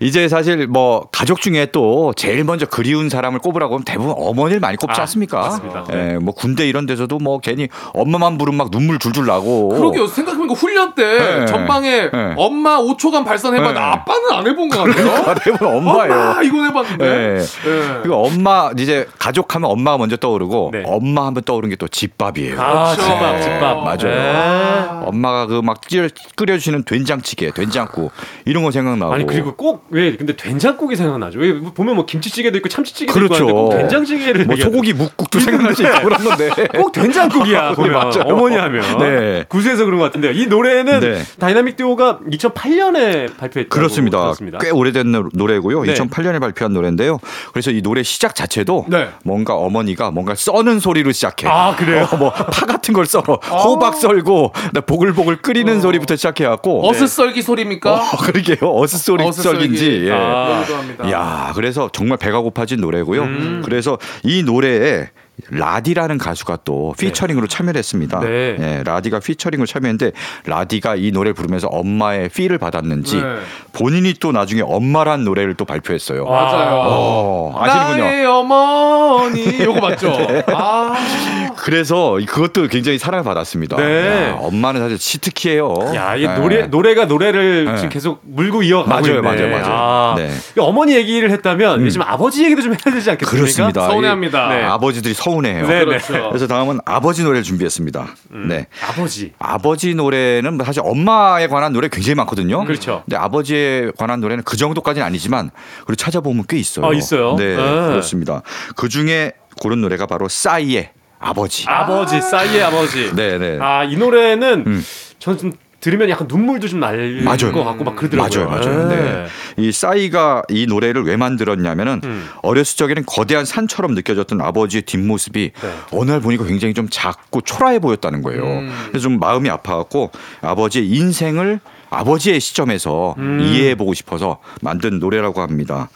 Speaker 5: 이제 사실 뭐 가족 중에 또 제일 먼저 그리운 사람을 꼽으라고 하면 대부분 어머니를 많이 꼽지
Speaker 2: 아,
Speaker 5: 않습니까?
Speaker 2: 맞습니다.
Speaker 5: 예, 뭐 군대 이런 데서도 뭐 괜히 엄마만 부르면 막 눈물 줄줄 나고.
Speaker 1: 그러게요 생각해보니까 훈련 때
Speaker 5: 네.
Speaker 1: 전방에
Speaker 5: 네.
Speaker 1: 엄마 5초간 발산해봤는데
Speaker 5: 네.
Speaker 1: 아빠는 안 해본 것 같아요
Speaker 5: 아, 대부분 엄마예요.
Speaker 1: 엄마 이건 해봤는데
Speaker 5: 네.
Speaker 1: 네.
Speaker 5: 그리고 엄마 이제 가족하면 엄마가 먼저 떠오르고
Speaker 2: 네.
Speaker 5: 엄마 하면 떠오르는 게 또 집밥이에요.
Speaker 2: 아,
Speaker 1: 그렇죠.
Speaker 2: 집밥, 집밥.
Speaker 5: 맞아요.
Speaker 2: 네.
Speaker 5: 엄마가 그 막 끓여주시는 된장찌개, 된장국 이런 거 생각나고.
Speaker 2: 아니 그리고 꼭 왜 근데 된장국이 생각나죠? 왜 보면 뭐 김치찌개도 있고 참치찌개도
Speaker 5: 그렇죠.
Speaker 2: 있고 하는데 꼭 된장찌개를
Speaker 5: 뭐
Speaker 2: 얘기하죠.
Speaker 5: 소고기 뭇국도 생각나지 그런 건데. <laughs>
Speaker 2: 꼭 된장국이야 보면
Speaker 5: 맞아요.
Speaker 2: 어머니 하면
Speaker 5: 네.
Speaker 2: 구수해서 그런 것 같은데요. 이 노래는
Speaker 5: 네.
Speaker 2: 다이나믹 듀오가 2008년에 발표했다고
Speaker 5: 그렇습니다.
Speaker 2: 들었습니다.
Speaker 5: 꽤 오래된 노- 노래고요.
Speaker 2: 네.
Speaker 5: 2008년에 발표한 노래인데요. 그래서 이 노래 시작 자체도
Speaker 1: 네.
Speaker 5: 뭔가 어머니가 뭔가 써는 소리로 시작해.
Speaker 2: 아, 그래요? <laughs>
Speaker 5: 어, 뭐 파 같은 걸 썰어. 호박 썰고 나 보글보글 끓이는 소리부터 시작해 갖고.
Speaker 1: 어슷 썰기 소리입니까?
Speaker 5: 어, <laughs> 그러게요. 어슷 소리
Speaker 1: 어슷썰기.
Speaker 5: 썰긴지. 예.
Speaker 2: 아.
Speaker 5: 야, 그래서 정말 배가 고파진 노래고요.
Speaker 2: 음.
Speaker 5: 그래서 이 노래 에 라디라는 가수가 또 피처링으로 참여를 했습니다.
Speaker 2: 네.
Speaker 5: 예, 라디가 피처링으로 참여했는데 라디가 이 노래를 부르면서 엄마의 필을 받았는지
Speaker 1: 네.
Speaker 5: 본인이 또 나중에 엄마란 노래를 또 발표했어요.
Speaker 1: 맞아요
Speaker 5: 어, 아시는군요.
Speaker 1: 나의 어머니 요거 맞죠? <laughs>
Speaker 5: 네.
Speaker 1: 아
Speaker 5: 그래서 그것도 굉장히 사랑을 받았습니다.
Speaker 2: 네.
Speaker 5: 야, 엄마는 사실 치트키예요.
Speaker 2: 야, 이
Speaker 5: 네.
Speaker 2: 노래 노래가 노래를
Speaker 5: 네.
Speaker 2: 지금 계속 물고 이어가고
Speaker 5: 맞아요,
Speaker 2: 있네.
Speaker 5: 맞아요, 맞아요.
Speaker 2: 아,
Speaker 5: 네.
Speaker 2: 이 어머니 얘기를 했다면
Speaker 5: 음.
Speaker 2: 요즘 아버지 얘기도 좀 해야 되지 않겠습니까?
Speaker 5: 그렇습니다.
Speaker 1: 서운해합니다.
Speaker 5: 이- 아버지들이 서운해요.
Speaker 2: 네, 네.
Speaker 1: 그렇죠.
Speaker 5: 그래서 다음은 아버지 노래를 준비했습니다. 네.
Speaker 2: 아버지.
Speaker 5: 아버지 노래는 사실 엄마에 관한 노래 굉장히 많거든요.
Speaker 2: 그렇죠.
Speaker 5: 근데 아버지에 관한 노래는 그 정도까지는 아니지만 그리고 찾아보면 꽤 있어요.
Speaker 2: 아, 있어요?
Speaker 5: 네,
Speaker 2: 네.
Speaker 5: 그렇습니다. 그 중에 고른 노래가 바로 싸이의 아버지.
Speaker 2: 아버지, 싸이의 아버지.
Speaker 5: 네, 네.
Speaker 2: 아, 이 노래는
Speaker 5: 음.
Speaker 2: 저는 좀 들으면 약간 눈물도 좀 날. 것 같고 막 그러더라고요.
Speaker 5: 맞아요, 맞아요. 네. 이 싸이가 이 노래를 왜 만들었냐면은
Speaker 2: 음.
Speaker 5: 어렸을 적에는 거대한 산처럼 느껴졌던 아버지의 뒷모습이
Speaker 2: 네.
Speaker 5: 어느 날 보니까 굉장히 좀 작고 초라해 보였다는 거예요.
Speaker 1: 음.
Speaker 5: 그래서 좀 마음이 아파갖고 아버지의 인생을 아버지의 시점에서
Speaker 2: 음.
Speaker 5: 이해해 보고 싶어서 만든 노래라고 합니다.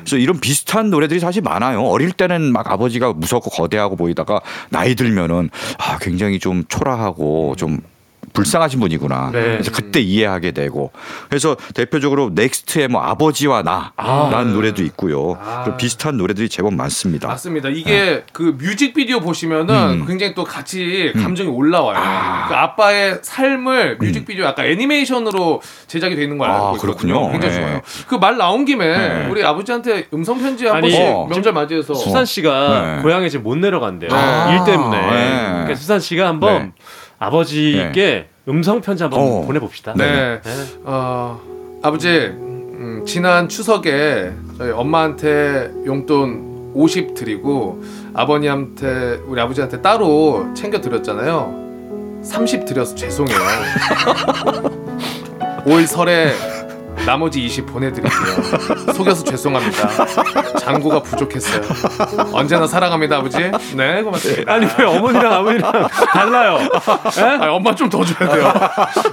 Speaker 5: 그래서 이런 비슷한 노래들이 사실 많아요. 어릴 때는 막 아버지가 무섭고 거대하고 보이다가 나이 들면은 아 굉장히 좀 초라하고 좀 불쌍하신 분이구나.
Speaker 2: 네.
Speaker 5: 그래서 그때 이해하게 되고 그래서 대표적으로 넥스트의 뭐 아버지와 나라는
Speaker 2: 아.
Speaker 5: 노래도 있고요.
Speaker 1: 아.
Speaker 5: 비슷한 노래들이 제법 많습니다.
Speaker 1: 맞습니다. 이게 그 뮤직비디오 보시면은
Speaker 5: 음.
Speaker 1: 굉장히 또 같이 감정이 올라와요. 그 아빠의 삶을 뮤직비디오 약간 애니메이션으로 제작이 되어 있는 걸 알고
Speaker 5: 아,
Speaker 1: 있거든요.
Speaker 5: 그렇군요.
Speaker 1: 굉장히
Speaker 5: 네.
Speaker 1: 좋아요. 그 말 나온 김에
Speaker 5: 네.
Speaker 1: 우리 아버지한테 음성 편지 한
Speaker 2: 아니,
Speaker 1: 번씩
Speaker 5: 어.
Speaker 1: 명절 맞이해서
Speaker 2: 수산 씨가
Speaker 5: 네.
Speaker 2: 고향에 지금 못 내려간대요.
Speaker 1: 아.
Speaker 2: 일 때문에.
Speaker 5: 네.
Speaker 2: 그러니까 수산 씨가 한번
Speaker 5: 네.
Speaker 2: 아버지께 음성 편지 한번
Speaker 5: 어.
Speaker 2: 보내봅시다.
Speaker 1: 네.
Speaker 2: 네.
Speaker 1: 어, 아버지 음, 지난 추석에 저희 엄마한테 용돈 50 드리고 아버님한테 우리 아버지한테 따로 챙겨 드렸잖아요. 30 드려서 죄송해요. <laughs> 올 설에 나머지 20 보내드릴게요. <laughs> 속여서 죄송합니다. 잔고가 부족했어요. 언제나 사랑합니다, 아버지. 네, 고맙습니다.
Speaker 2: 아니 왜 어머니랑 아버지랑 달라요?
Speaker 1: 아니, 엄마 좀 더 줘야 돼요.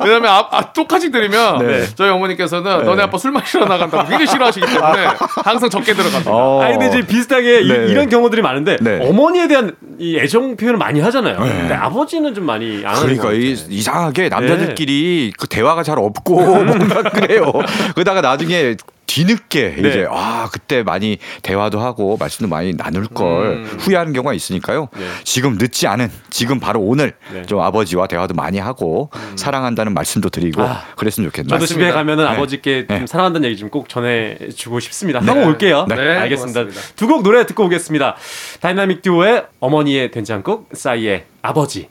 Speaker 1: 왜냐면 아, 아, 똑같이 드리면
Speaker 5: 네.
Speaker 1: 저희 어머니께서는 너네 아빠 술 마시러 나간다고 굉장히 싫어하시기 때문에 항상 적게 들어갑니다.
Speaker 5: 어.
Speaker 2: 아니 근데 이제 비슷하게
Speaker 5: 네.
Speaker 2: 이, 런 경우들이 많은데
Speaker 5: 네.
Speaker 2: 어머니에 대한 이 애정 표현을 많이 하잖아요. 근데 아버지는 좀 많이 안 하는
Speaker 5: 그러니까 이. 이상하게 남자들끼리 그 대화가 잘 없고 <laughs> 뭔가 그래요. 그러다가 나중에 뒤늦게
Speaker 2: 네.
Speaker 5: 이제 아 그때 많이 대화도 하고 말씀도 많이 나눌 걸
Speaker 1: 음.
Speaker 5: 후회하는 경우가 있으니까요.
Speaker 2: 네.
Speaker 5: 지금 늦지 않은 지금 바로 오늘
Speaker 2: 네.
Speaker 5: 좀 아버지와 대화도 많이 하고 사랑한다는 말씀도 드리고
Speaker 2: 아.
Speaker 5: 그랬으면 좋겠네요.
Speaker 2: 저도 집에
Speaker 1: 맞습니다.
Speaker 2: 가면은
Speaker 5: 네.
Speaker 2: 아버지께 좀
Speaker 5: 네.
Speaker 2: 사랑한다는 얘기 좀 꼭 전해주고 싶습니다. 한번 올게요.
Speaker 1: 네.
Speaker 2: 알겠습니다. 두 곡 노래 듣고 오겠습니다. 다이나믹 듀오의 어머니의 된장국, 싸이의 아버지.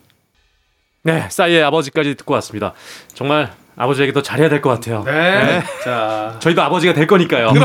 Speaker 2: 네, 싸이의 아버지까지 듣고 왔습니다. 정말 아버지에게 더 잘해야 될 것 같아요.
Speaker 1: 네. 자.
Speaker 2: 저희도 아버지가 될 거니까요. <laughs>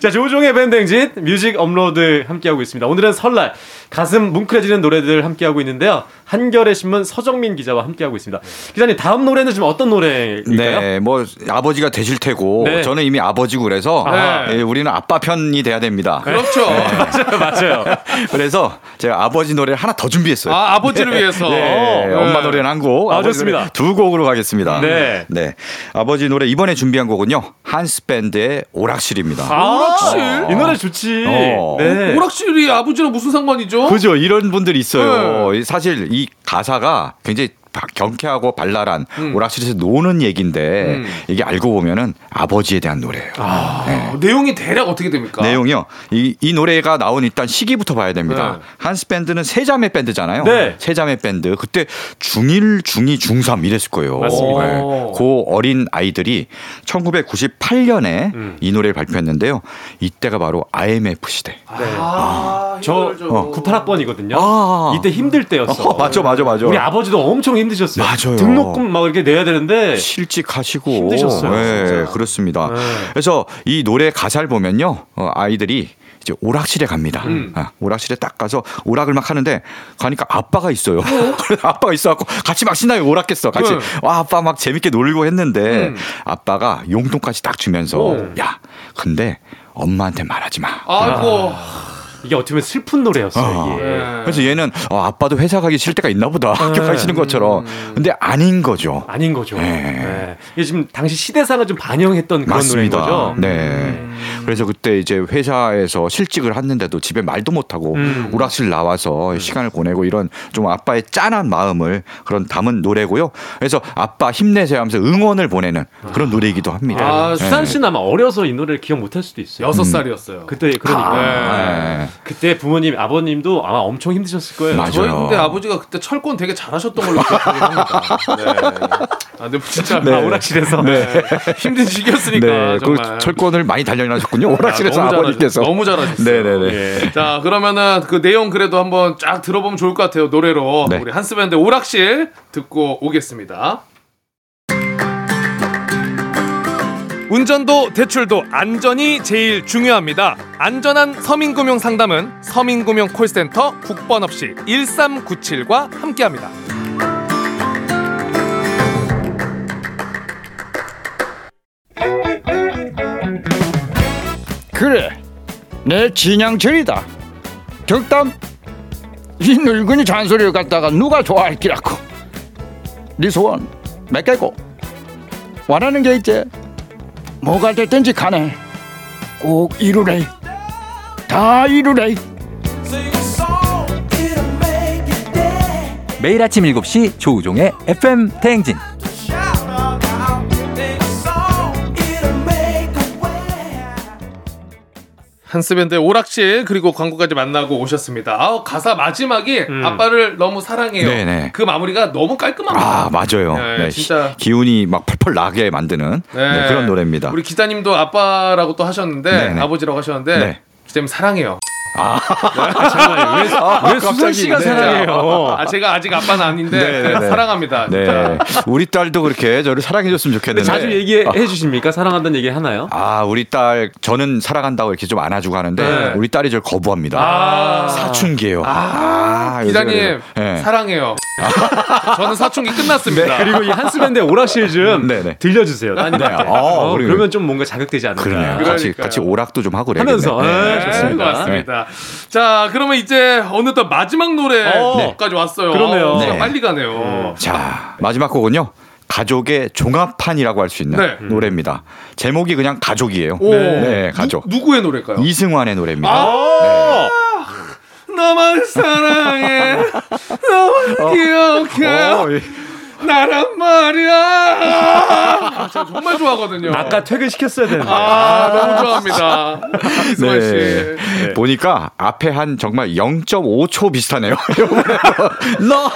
Speaker 2: 자, 조우종의 FM 댕진 뮤직 업로드 함께하고 있습니다. 오늘은 설날 가슴 뭉클해지는 노래들 함께하고 있는데요. 한겨레 신문 서정민 기자와 함께하고 있습니다. 기자님 다음 노래는 지금 어떤 노래일까요?
Speaker 5: 네, 뭐 아버지가 되실 테고
Speaker 2: 네.
Speaker 5: 저는 이미 아버지고 그래서
Speaker 1: 네.
Speaker 5: 예, 우리는 아빠 편이 돼야 됩니다.
Speaker 1: 그렇죠. <laughs>
Speaker 2: 맞아요, 맞아요. <laughs>
Speaker 5: 그래서 제가 아버지 노래를 하나 더 준비했어요.
Speaker 1: 아, 아버지를 위해서.
Speaker 5: 네, <laughs>
Speaker 1: 네.
Speaker 5: 엄마 노래는 한 곡,
Speaker 2: 아, 좋습니다.
Speaker 5: 두 곡으로 가겠습니다.
Speaker 2: 네.
Speaker 5: 아버지 노래 이번에 준비한 곡은요 한스 밴드의 오락실입니다.
Speaker 1: 오락실?
Speaker 2: 이 노래 좋지.
Speaker 5: 어.
Speaker 2: 네.
Speaker 1: 오락실이 아버지랑 무슨 상관이죠?
Speaker 5: 그죠 이런 분들이 있어요.
Speaker 1: 네.
Speaker 5: 사실 이 가사가 굉장히 바- 경쾌하고 발랄한
Speaker 1: 음.
Speaker 5: 오락실에서 노는 얘기인데
Speaker 1: 음.
Speaker 5: 이게 알고 보면은 아버지에 대한 노래예요.
Speaker 1: 어, 내용이 대략 어떻게 됩니까?
Speaker 5: 내용이요. 이, 이 노래가 나온 일단 시기부터 봐야 됩니다.
Speaker 1: 네.
Speaker 5: 한스 밴드는 세 자매 밴드잖아요.
Speaker 2: 네.
Speaker 5: 세 자매 밴드. 그때 중1, 중2, 중3 이랬을 거예요.
Speaker 2: 맞습니다.
Speaker 5: 네. 그 어린 아이들이 1998년에
Speaker 2: 음.
Speaker 5: 이 노래를 발표했는데요. 이때가 바로 IMF 시대.
Speaker 1: 아,
Speaker 2: 저
Speaker 1: 이걸
Speaker 2: 어, 98학번이거든요.
Speaker 5: 아.
Speaker 2: 이때 힘들 때였어.
Speaker 5: 어, 맞죠, 맞아, 맞아.
Speaker 2: 우리 아버지도 엄청 힘 드셨어요.
Speaker 5: 맞아요.
Speaker 2: 등록금 막 이렇게 내야 되는데
Speaker 5: 실직하시고
Speaker 2: 힘드셨어요,
Speaker 5: 네. 그렇습니다.
Speaker 2: 네.
Speaker 5: 그래서 이 노래 가사를 보면요, 어, 아이들이 이제 오락실에 갑니다.
Speaker 1: 음.
Speaker 5: 아, 오락실에 딱 가서 오락을 막 하는데 가니까 아빠가 있어요. <laughs> 그래서 아빠가 있어갖고 같이 막 신나게 오락했어. 같이
Speaker 1: 네.
Speaker 5: 와 아빠 막 재밌게 놀고 했는데
Speaker 1: 음.
Speaker 5: 아빠가 용돈까지 딱 주면서
Speaker 1: 오.
Speaker 5: 야 근데 엄마한테 말하지 마.
Speaker 1: 아이고.
Speaker 2: 이게 어떻게 보면 슬픈 노래였어요.
Speaker 5: 어.
Speaker 2: 이게.
Speaker 1: 네.
Speaker 5: 그래서 얘는 어, 아빠도 회사 가기 싫을 때가 있나 보다. <laughs> 학교 가시는 것처럼. 근데 아닌 거죠.
Speaker 2: 아닌 거죠.
Speaker 5: 네.
Speaker 2: 네. 이게 지금 당시 시대상을 좀 반영했던 그런
Speaker 5: 맞습니다.
Speaker 2: 노래인 거죠.
Speaker 5: 네. 그래서 그때 이제 회사에서 실직을 했는데도 집에 말도 못하고
Speaker 2: 음.
Speaker 5: 오락실 나와서 시간을 보내고 이런 좀 아빠의 짠한 마음을 그런 담은 노래고요. 그래서 아빠 힘내세요 하면서 응원을 보내는 그런 노래이기도 합니다.
Speaker 1: 아,
Speaker 2: 네. 수산 씨는 아마 어려서 이 노래를 기억 못할 수도 있어요.
Speaker 1: 여섯 살이었어요.
Speaker 2: 그때 그러니까
Speaker 5: 네.
Speaker 2: 그때 부모님 아버님도 아마 엄청 힘드셨을 거예요.
Speaker 5: 맞아요.
Speaker 1: 저희 근데 아버지가 그때 철권 되게 잘하셨던 걸로 기억하긴 합니다. 네. 아, 근데 진짜
Speaker 2: 아, 오락실에서 <laughs>
Speaker 1: 힘든 시기였으니까
Speaker 5: 네, 그
Speaker 1: 정말.
Speaker 5: 철권을 많이 단련하셨군요. 오락실에서
Speaker 1: 아, 너무
Speaker 5: 아버님께서.
Speaker 1: 잘하- 너무 잘하셨어요.
Speaker 5: 네네네.
Speaker 2: 예.
Speaker 1: 자 그러면은 그 내용 그래도 한번 쫙 들어보면 좋을 것 같아요 노래로
Speaker 5: 네.
Speaker 1: 우리 한스밴드 오락실 듣고 오겠습니다.
Speaker 7: 운전도 대출도 안전이 제일 중요합니다. 안전한 서민금융 상담은 서민금융 콜센터 국번 없이 1397과 함께합니다.
Speaker 8: 그래 내 진양철이다 덕담 이 늙은이 잔소리를 갖다가 누가 좋아할 기라고 네 소원 몇 개고 원하는 게 있지 뭐가 됐든지 간에 꼭 이루래. 다 이루래.
Speaker 3: 매일 아침 7시 조우종의 FM 대행진.
Speaker 1: 한스밴드의 오락실 그리고 광고까지 만나고 오셨습니다. 아, 가사 마지막이
Speaker 2: 음.
Speaker 1: 아빠를 너무 사랑해요.
Speaker 5: 네네.
Speaker 1: 그 마무리가 너무 깔끔합니다.
Speaker 5: 아 맞아요.
Speaker 1: 네,
Speaker 5: 네,
Speaker 1: 진짜.
Speaker 5: 기- 기운이 막 펄펄 나게 만드는 네, 그런 노래입니다.
Speaker 1: 우리 기자님도 아빠라고 또 하셨는데
Speaker 5: 네네.
Speaker 1: 아버지라고 하셨는데
Speaker 5: 네.
Speaker 1: 기자님 사랑해요.
Speaker 2: 정말 왜, 왜 수산 씨가
Speaker 5: 네.
Speaker 2: 사랑해요?
Speaker 1: 아 제가 아직 아빠는 아닌데
Speaker 5: 네,
Speaker 1: 그냥
Speaker 5: 네.
Speaker 1: 사랑합니다.
Speaker 5: 네,
Speaker 1: 진짜.
Speaker 5: 우리 딸도 그렇게 저를 사랑해줬으면 좋겠는데.
Speaker 2: 자주 얘기해 주십니까? 사랑한다는 얘기 하나요?
Speaker 5: 아, 우리 딸 저는 사랑한다고 이렇게 좀 안아주고 하는데
Speaker 1: 네.
Speaker 5: 우리 딸이 저를 거부합니다.
Speaker 1: 아.
Speaker 5: 사춘기예요.
Speaker 1: 아, 기자님
Speaker 5: 그래요. 네.
Speaker 1: 사랑해요. 저는 사춘기 끝났습니다.
Speaker 2: 그리고 이 한스밴드의 오락실 좀
Speaker 5: 네, 네.
Speaker 2: 들려주세요. 따님한테.
Speaker 5: 네. 어,
Speaker 2: 어. 그러면 좀 뭔가 자극되지 않을까.
Speaker 5: 그러네요. 같이
Speaker 1: 그러니까요.
Speaker 5: 같이 오락도 좀 하고
Speaker 2: 하면서,
Speaker 5: 그래야겠네.
Speaker 2: 네, 좋습니다.
Speaker 1: 맞습니다. 자, 그러면 이제 어느덧 마지막 노래까지 왔어요.
Speaker 2: 그러네요.
Speaker 5: 네.
Speaker 1: 빨리 가네요.
Speaker 5: 자, 마지막 곡은요. 가족의 종합판이라고 할 수 있는
Speaker 1: 네.
Speaker 5: 노래입니다. 제목이 그냥 가족이에요.
Speaker 1: 오.
Speaker 5: 네, 가족.
Speaker 1: 누, 구의 노래일까요?
Speaker 5: 이승환의 노래입니다.
Speaker 1: 아, 너만 사랑해, 너만 기억해,
Speaker 5: 어, 예.
Speaker 1: 나란 말이야. 아, 제가 정말 좋아하거든요.
Speaker 2: 아까 퇴근시켰어야 되는데.
Speaker 1: 아, 너무 좋아합니다. 이승환 씨.
Speaker 5: 네. 보니까 앞에 한 정말 0.5초 비슷하네요. <laughs> 너.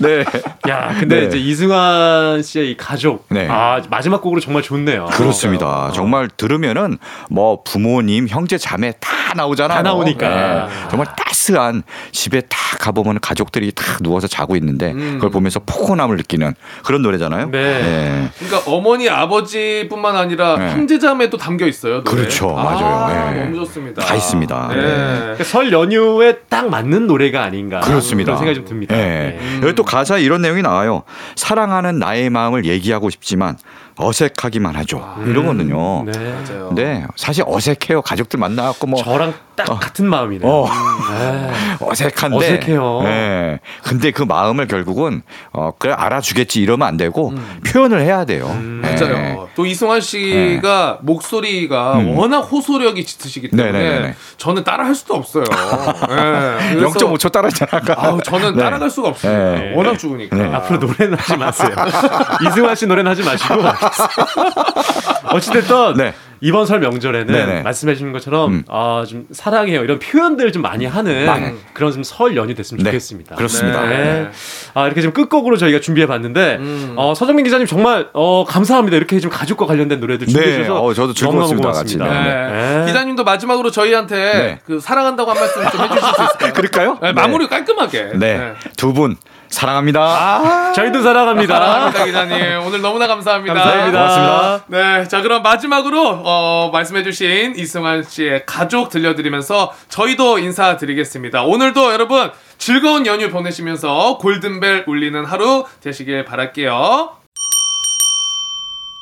Speaker 5: 네.
Speaker 2: 야, 근데
Speaker 5: 네.
Speaker 2: 이제 이승환 씨의 이 가족.
Speaker 5: 네.
Speaker 2: 아, 마지막 곡으로 정말 좋네요.
Speaker 5: 그렇습니다. 정말 들으면은 뭐 부모님, 형제, 자매 다 나오잖아요.
Speaker 2: 다 나오니까.
Speaker 5: 정말 따스한 집에 딱 가보면 가족들이 다 누워서 자고 있는데
Speaker 1: 음.
Speaker 5: 그걸 보면서 포근 함을 느끼는 그런 노래잖아요.
Speaker 2: 네.
Speaker 1: 그러니까 어머니 아버지뿐만 아니라
Speaker 5: 네.
Speaker 1: 형제자매도 담겨 있어요. 노래.
Speaker 5: 그렇죠.
Speaker 1: 아,
Speaker 5: 맞아요. 네.
Speaker 1: 너무 좋습니다.
Speaker 5: 다 있습니다.
Speaker 1: 네.
Speaker 5: 네.
Speaker 2: 그러니까 설 연휴에 딱 맞는 노래가 아닌가.
Speaker 5: 그렇습니다.
Speaker 2: 그런 생각이 좀 듭니다.
Speaker 5: 예.
Speaker 2: 네.
Speaker 5: 여기 또 가사에 이런 내용이 나와요. 사랑하는 나의 마음을 얘기하고 싶지만 어색하기만 하죠. 이러거든요.
Speaker 2: 네.
Speaker 1: 맞아요.
Speaker 5: 네, 사실 어색해요. 가족들 만나갖고 뭐
Speaker 2: 저랑 딱
Speaker 5: 어.
Speaker 2: 같은 마음이네요.
Speaker 5: 어.
Speaker 2: 네.
Speaker 5: 어색한데.
Speaker 2: 어색해요.
Speaker 5: 네. 근데 그 마음을 결국은 어 그래 알아주겠지 이러면 안 되고 표현을 해야 돼요. 네.
Speaker 1: 맞아요. 또 이승환 씨가 목소리가
Speaker 5: 음.
Speaker 1: 워낙 호소력이 짙으시기 때문에
Speaker 5: 네네네네.
Speaker 1: 저는 따라 할 수도 없어요. <laughs> 네. 그래서
Speaker 5: 0.5초 따라했잖아.
Speaker 1: 아우, 저는
Speaker 5: 네.
Speaker 1: 따라갈 수가 없어요.
Speaker 5: 네.
Speaker 1: 워낙 좋으니까.
Speaker 5: 네.
Speaker 2: 앞으로 노래는 하지 마세요. <laughs> 이승환 씨 노래는 하지 마시고. <laughs> 어찌됐든
Speaker 5: 네.
Speaker 2: 이번 설 명절에는
Speaker 5: 네네.
Speaker 2: 말씀해 주신 것처럼
Speaker 5: 음.
Speaker 2: 아, 좀 사랑해요 이런 표현들 좀 많이 하는
Speaker 5: 많이.
Speaker 2: 그런 좀 설 연휴 됐으면
Speaker 5: 네.
Speaker 2: 좋겠습니다.
Speaker 5: 그렇습니다.
Speaker 2: 네. 아 이렇게 좀 끝곡으로 저희가 준비해 봤는데
Speaker 1: 음.
Speaker 2: 어, 서정민 기자님 정말 어, 감사합니다. 이렇게 좀 가족과 관련된 노래들 준비해
Speaker 5: 네.
Speaker 2: 주셔서
Speaker 5: 어, 저도 즐거웠습니다,
Speaker 2: 고맙습니다.
Speaker 1: 네.
Speaker 2: 네.
Speaker 1: 기자님도 마지막으로 저희한테
Speaker 5: 네.
Speaker 1: 그 사랑한다고 한 말씀 좀 해 주실 수 있을까요? <laughs>
Speaker 5: 그럴까요?
Speaker 1: 네, 마무리 깔끔하게.
Speaker 5: 네. 두 분 사랑합니다.
Speaker 2: 아, 저희도 사랑합니다.
Speaker 1: 사랑합니다, 기자님. 오늘 너무나 감사합니다.
Speaker 2: 감사합니다.
Speaker 5: 고맙습니다.
Speaker 1: 네, 자 그럼 마지막으로 어, 말씀해주신 이승환 씨의 가족 들려드리면서 저희도 인사드리겠습니다. 오늘도 여러분 즐거운 연휴 보내시면서 골든벨 울리는 하루 되시길 바랄게요.